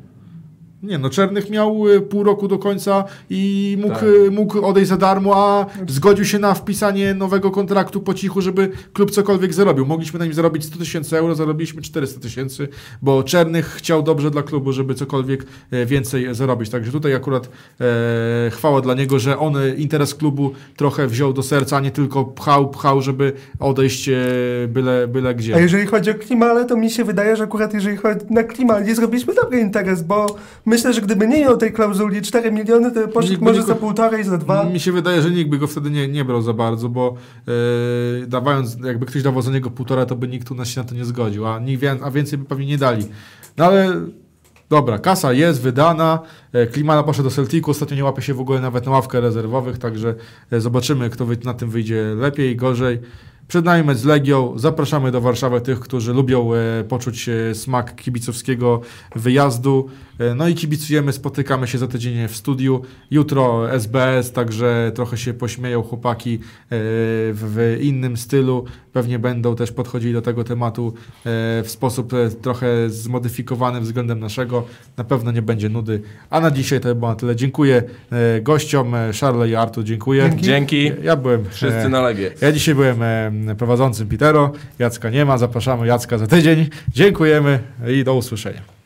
Nie, no Czernych miał y, pół roku do końca i mógł, Tak. y, mógł odejść za darmo, a zgodził się na wpisanie nowego kontraktu po cichu, żeby klub cokolwiek zarobił. Mogliśmy na nim zarobić 100 tysięcy euro, zarobiliśmy 400 tysięcy, bo Czernych chciał dobrze dla klubu, żeby cokolwiek e, więcej zarobić. Także tutaj akurat e, chwała dla niego, że on e, interes klubu trochę wziął do serca, a nie tylko pchał, pchał, żeby odejść e, byle, byle gdzie. A jeżeli chodzi o Klimale, to mi się wydaje, że akurat jeżeli chodzi na Klimali zrobiliśmy dobry interes, bo myślę, że gdyby nie miał tej klauzuli 4 miliony, to poszedł może za półtorej, za dwa. Mi się wydaje, że nikt by go wtedy nie, nie brał za bardzo, bo e, dawając, jakby ktoś dawał za niego półtora, to by nikt u nas się na to nie zgodził, a, nikt, a więcej by pewnie nie dali. No ale dobra, kasa jest wydana, e, Klimana poszedł do Celticu, ostatnio nie łapie się w ogóle nawet na ławkę rezerwowych, także e, zobaczymy, kto na tym wyjdzie lepiej, gorzej. Przed nami mecz z Legią. Zapraszamy do Warszawy tych, którzy lubią poczuć smak kibicowskiego wyjazdu. E, no i kibicujemy, spotykamy się za tydzień w studiu. Jutro SBS, także trochę się pośmieją chłopaki e, w, innym stylu. Pewnie będą też podchodzili do tego tematu e, w sposób trochę zmodyfikowany względem naszego. Na pewno nie będzie nudy. A na dzisiaj to było na tyle. Dziękuję gościom, Charles i Artur, dziękuję. Dzięki. Ja byłem. Wszyscy na legie. ja dzisiaj byłem prowadzącym Pitero. Jacka nie ma. Zapraszamy Jacka za tydzień. Dziękujemy i do usłyszenia.